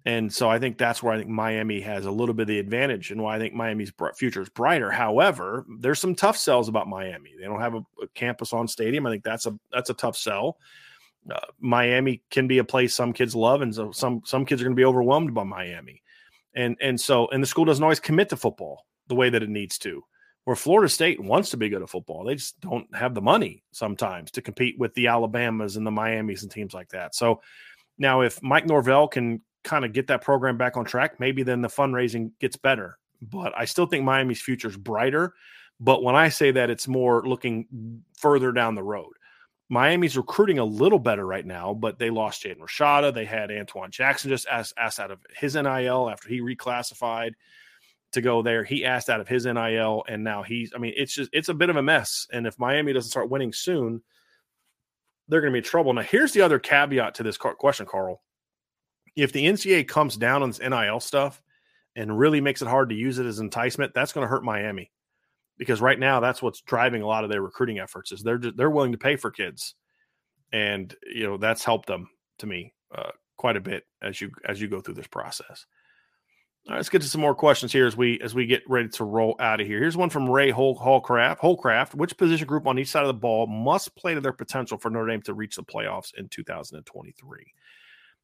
And so I think that's where I think Miami has a little bit of the advantage and why I think Miami's future is brighter. However, there's some tough sells about Miami. They don't have a, a campus on stadium. I think that's a that's a tough sell. Uh, Miami can be a place some kids love, and so some some kids are going to be overwhelmed by Miami, and and so and the school doesn't always commit to football the way that it needs to. Where Florida State wants to be good at football, they just don't have the money sometimes to compete with the Alabamas and the Miamis and teams like that. So now, if Mike Norvell can kind of get that program back on track, maybe then the fundraising gets better. But I still think Miami's future is brighter. But when I say that, it's more looking further down the road. Miami's recruiting a little better right now, but they lost Jaden Rashada. They had Antoine Jackson just asked, asked out of his NIL after he reclassified to go there. He asked out of his NIL, and now he's. I mean, it's just it's a bit of a mess. And if Miami doesn't start winning soon, they're going to be in trouble. Now, here's the other caveat to this question, Carl. If the NCAA comes down on this NIL stuff and really makes it hard to use it as enticement, that's going to hurt Miami because right now that's what's driving a lot of their recruiting efforts is they're just, they're willing to pay for kids, and you know that's helped them to me uh, quite a bit as you as you go through this process. All right, let's get to some more questions here as we as we get ready to roll out of here. Here's one from Ray Hol- Holcraft. Holcraft, which position group on each side of the ball must play to their potential for Notre Dame to reach the playoffs in 2023?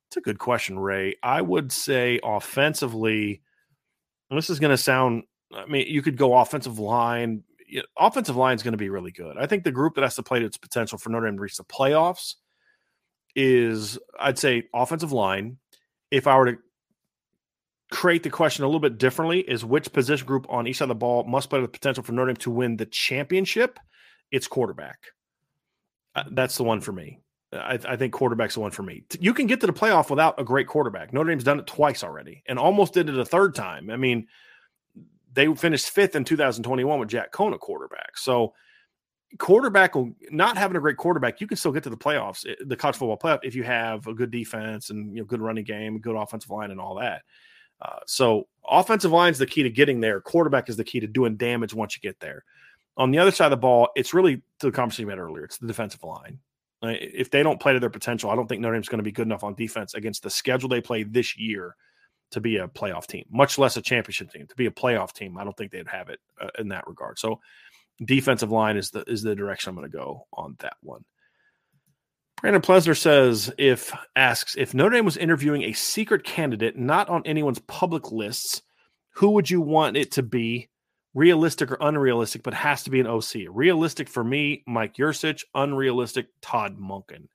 It's a good question, Ray. I would say offensively, this is going to sound I mean, you could go offensive line. Offensive line is going to be really good. I think the group that has to play to its potential for Notre Dame to reach the playoffs is, I'd say, offensive line. If I were to create the question a little bit differently, is which position group on each side of the ball must play the potential for Notre Dame to win the championship? It's quarterback. Uh, that's the one for me. I, I, think quarterback's the one for me. You can get to the playoff without a great quarterback. Notre Dame's done it twice already and almost did it a third time. I mean, they finished fifth in 2021 with Jack Coan quarterback. So quarterback not having a great quarterback, you can still get to the playoffs, eh, the college football playoff, if you have a good defense and you know good running game, good offensive line, and all that. Uh, so offensive line is the key to getting there. Quarterback is the key to doing damage once you get there. On the other side of the ball, it's really to the conversation we had earlier. It's the defensive line. If they don't play to their potential, I don't think Notre Dame's going to be good enough on defense against the schedule they play this year to be a playoff team, much less a championship team. To be a playoff team, I don't think they'd have it uh, in that regard. So, defensive line is the is the direction I'm going to go on that one. Brandon Plesner says if asks if Notre Dame was interviewing a secret candidate not on anyone's public lists, who would you want it to be? Realistic or unrealistic, but has to be an OC. Realistic for me, Mike Yurcich. Unrealistic, Todd Monken.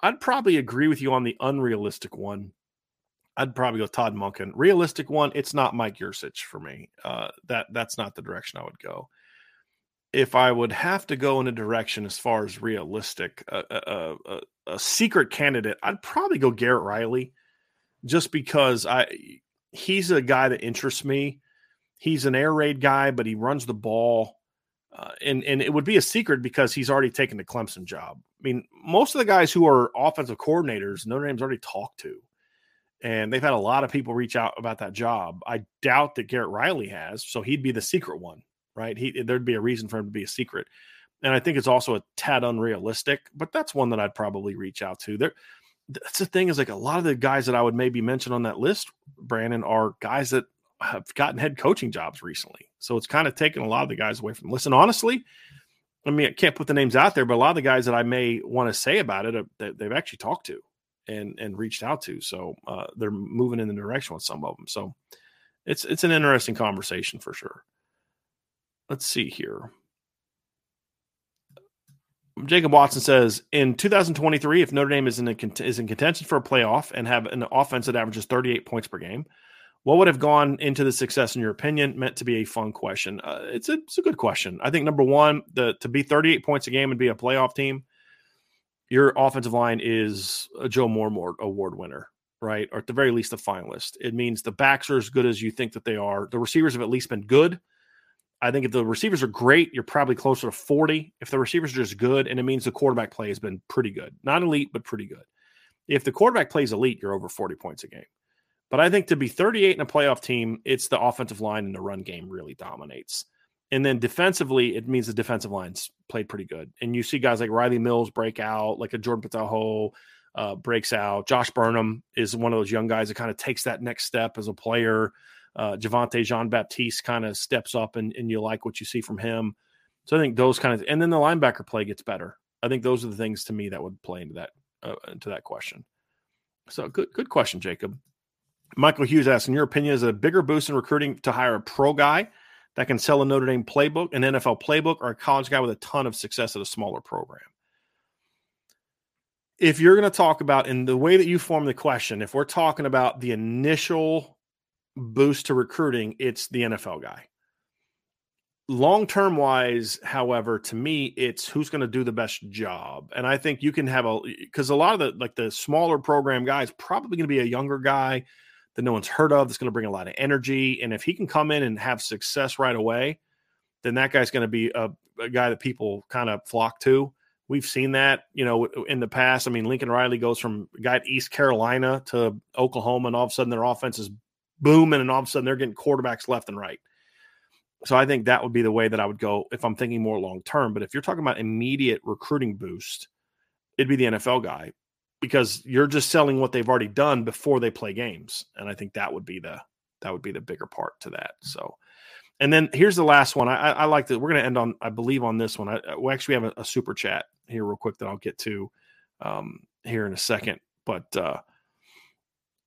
I'd probably agree with you on the unrealistic one I'd probably go Todd Monken. Realistic one, it's not Mike Yurcich for me. Uh, that that's not the direction I would go. If I would have to go in a direction as far as realistic, a, a, a, a secret candidate, I'd probably go Garrett Riley, just because I he's a guy that interests me. He's an air raid guy, but he runs the ball. Uh, and and it would be a secret because he's already taken the Clemson job. I mean, most of the guys who are offensive coordinators, Notre Dame's already talked to and they've had a lot of people reach out about that job. I doubt that Garrett Riley has, so he'd be the secret one, right? He there'd be a reason for him to be a secret, and I think it's also a tad unrealistic, but that's one that I'd probably reach out to. There, that's the thing is like a lot of the guys that I would maybe mention on that list, Brandon, are guys that have gotten head coaching jobs recently, so it's kind of taken a lot of the guys away from. Listen, honestly. I mean, I can't put the names out there, but a lot of the guys that I may want to say about it, uh, they've actually talked to and and reached out to. So uh, they're moving in the direction with some of them. So it's it's an interesting conversation for sure. Let's see here. Jacob Watson says in 2023, if Notre Dame is in, a, is in contention for a playoff and have an offense that averages 38 points per game, what would have gone into the success in your opinion? Meant to be a fun question. Uh, it's a it's a good question. I think number one, the to be 38 points a game and be a playoff team your offensive line is a Joe Moore award winner, right? Or at the very least, a finalist. It means the backs are as good as you think that they are. The receivers have at least been good. I think if the receivers are great, you're probably closer to 40. If the receivers are just good, and it means the quarterback play has been pretty good. Not elite, but pretty good. If the quarterback plays elite, you're over 40 points a game. But I think to be 38 in a playoff team, it's the offensive line and the run game really dominates. And then defensively, it means the defensive lines played pretty good. And you see guys like Rylie Mills break out, like a Jordan Botelho uh, breaks out. Josh Burnham is one of those young guys that kind of takes that next step as a player. Uh, Javontae Jean Baptiste kind of steps up and, and you like what you see from him. So I think those kind of, and then the linebacker play gets better. I think those are the things to me that would play into that uh, into that question. So good, good question, Jacob. Michael Hughes asks, in your opinion, is it a bigger boost in recruiting to hire a pro guy that can sell a Notre Dame playbook, an NFL playbook, or a college guy with a ton of success at a smaller program? If you're going to talk about in the way that you form the question, if we're talking about the initial boost to recruiting, it's the NFL guy. Long term wise, however, to me, it's who's going to do the best job. And I think you can have a because a lot of the like the smaller program guys probably going to be a younger guy that no one's heard of that's going to bring a lot of energy. And if he can come in and have success right away, then that guy's going to be a, a guy that people kind of flock to. We've seen that, you know, in the past. I mean, Lincoln Riley goes from guy at East Carolina to Oklahoma, and all of a sudden their offense is booming, and all of a sudden they're getting quarterbacks left and right. So I think that would be the way that I would go if I'm thinking more long term. But if you're talking about immediate recruiting boost, it'd be the NFL guy because you're just selling what they've already done before they play games. And I think that would be the that would be the bigger part to that. So and then here's the last one. I, I like that. We're going to end on, I believe, on this one. I, we actually have a, a, super chat here, real quick, that I'll get to um, here in a second. But uh,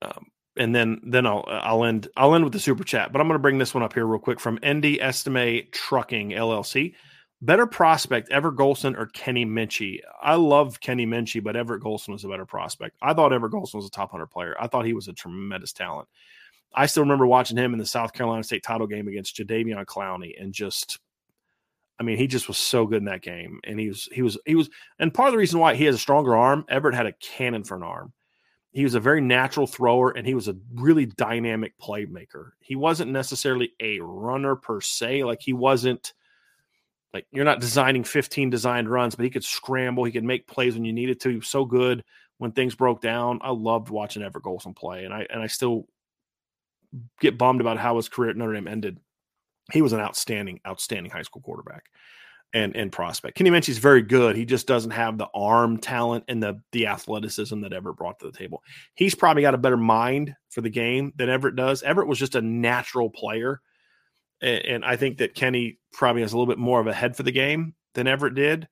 um, and then then I'll I'll end I'll end with the super chat. But I'm going to bring this one up here real quick from ND Estime Trucking LLC. Better prospect, Everett Golson or Kenny Minchey? I love Kenny Minchey, but Everett Golson was a better prospect. I thought Everett Golson was a top 100 player. I thought he was a tremendous talent. I still remember watching him in the South Carolina State title game against Jadeveon Clowney and just I mean, he just was so good in that game. And he was, he was, he was, and part of the reason why he has a stronger arm, Everett had a cannon for an arm. He was a very natural thrower and he was a really dynamic playmaker. He wasn't necessarily a runner per se. Like he wasn't like you're not designing 15 designed runs, but he could scramble. He could make plays when you needed to. He was so good when things broke down. I loved watching Everett Golson play. And I, and I still get bummed about how his career at Notre Dame ended. He was an outstanding, outstanding high school quarterback and and prospect. Kenny Minchey's very good. He just doesn't have the arm talent and the the athleticism that Everett brought to the table. He's probably got a better mind for the game than Everett does. Everett was just a natural player, and, and I think that Kenny probably has a little bit more of a head for the game than Everett did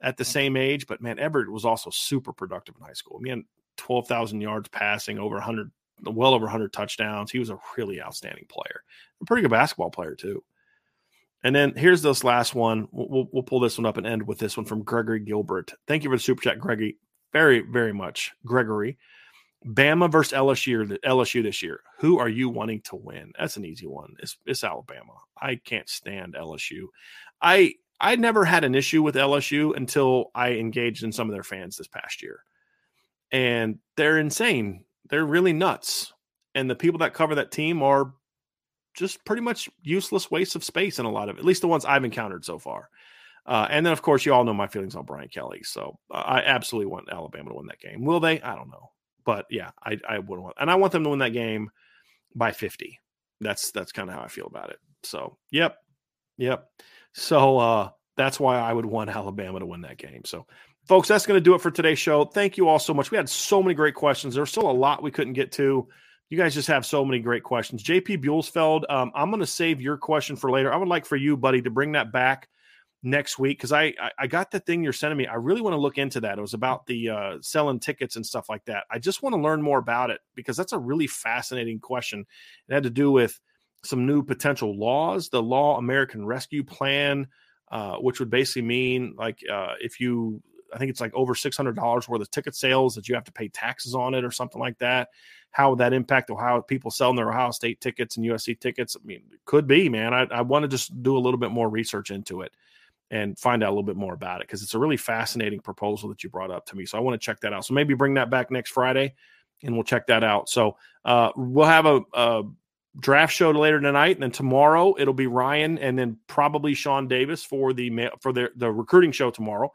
at the same age. But man, Everett was also super productive in high school. I mean, twelve thousand yards passing, over hundred, well over hundred touchdowns. He was a really outstanding player, a pretty good basketball player too. And then here's this last one. We'll, we'll pull this one up and end with this one from Gregory Gilbert. Thank you for the super chat, Gregory. Very, very much, Gregory. Bama versus LSU, LSU this year. Who are you wanting to win? That's an easy one. It's, it's Alabama. I can't stand LSU. I I never had an issue with LSU until I engaged in some of their fans this past year, and they're insane. They're really nuts, and the people that cover that team are just pretty much useless waste of space in a lot of, at least the ones I've encountered so far. Uh, and then, of course, you all know my feelings on Brian Kelly. So uh, I absolutely want Alabama to win that game. Will they? I don't know, but yeah, I I would want, and I want them to win that game by fifty. That's that's kind of how I feel about it. So yep, yep. So uh, that's why I would want Alabama to win that game. So folks, that's going to do it for today's show. Thank you all so much. We had so many great questions. There's still a lot we couldn't get to. You guys just have so many great questions. JP Buellsfeld, um, I'm going to save your question for later. I would like for you, buddy, to bring that back next week because I, I, I got the thing you're sending me. I really want to look into that. It was about the uh, selling tickets and stuff like that. I just want to learn more about it because that's a really fascinating question. It had to do with some new potential laws, the Law American Rescue Plan, uh, which would basically mean like uh, if you I think it's like over six hundred dollars worth of ticket sales that you have to pay taxes on it or something like that how would that impact how people selling their Ohio State tickets and USC tickets? I mean, it could be, man. I, I want to just do a little bit more research into it and find out a little bit more about it because it's a really fascinating proposal that you brought up to me. So I want to check that out. So maybe bring that back next Friday and we'll check that out. So uh, we'll have a, a draft show later tonight, and then tomorrow it'll be Ryan and then probably Sean Davis for the for the the recruiting show tomorrow,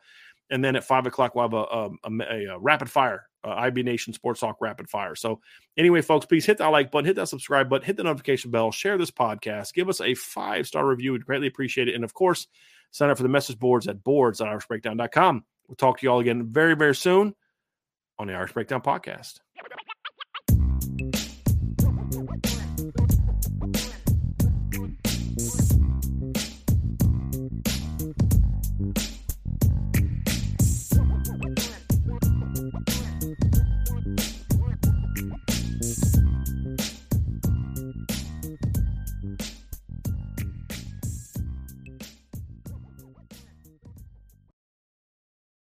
and then at five o'clock we'll have a, a, a, a rapid fire uh, IB Nation Sports Talk Rapid Fire. So, anyway, folks, please hit that like button, hit that subscribe button, hit the notification bell, share this podcast, give us a five star review. We'd greatly appreciate it. And of course, sign up for the message boards at boards.irishbreakdown.com. We'll talk to you all again very, very soon on the Irish Breakdown Podcast.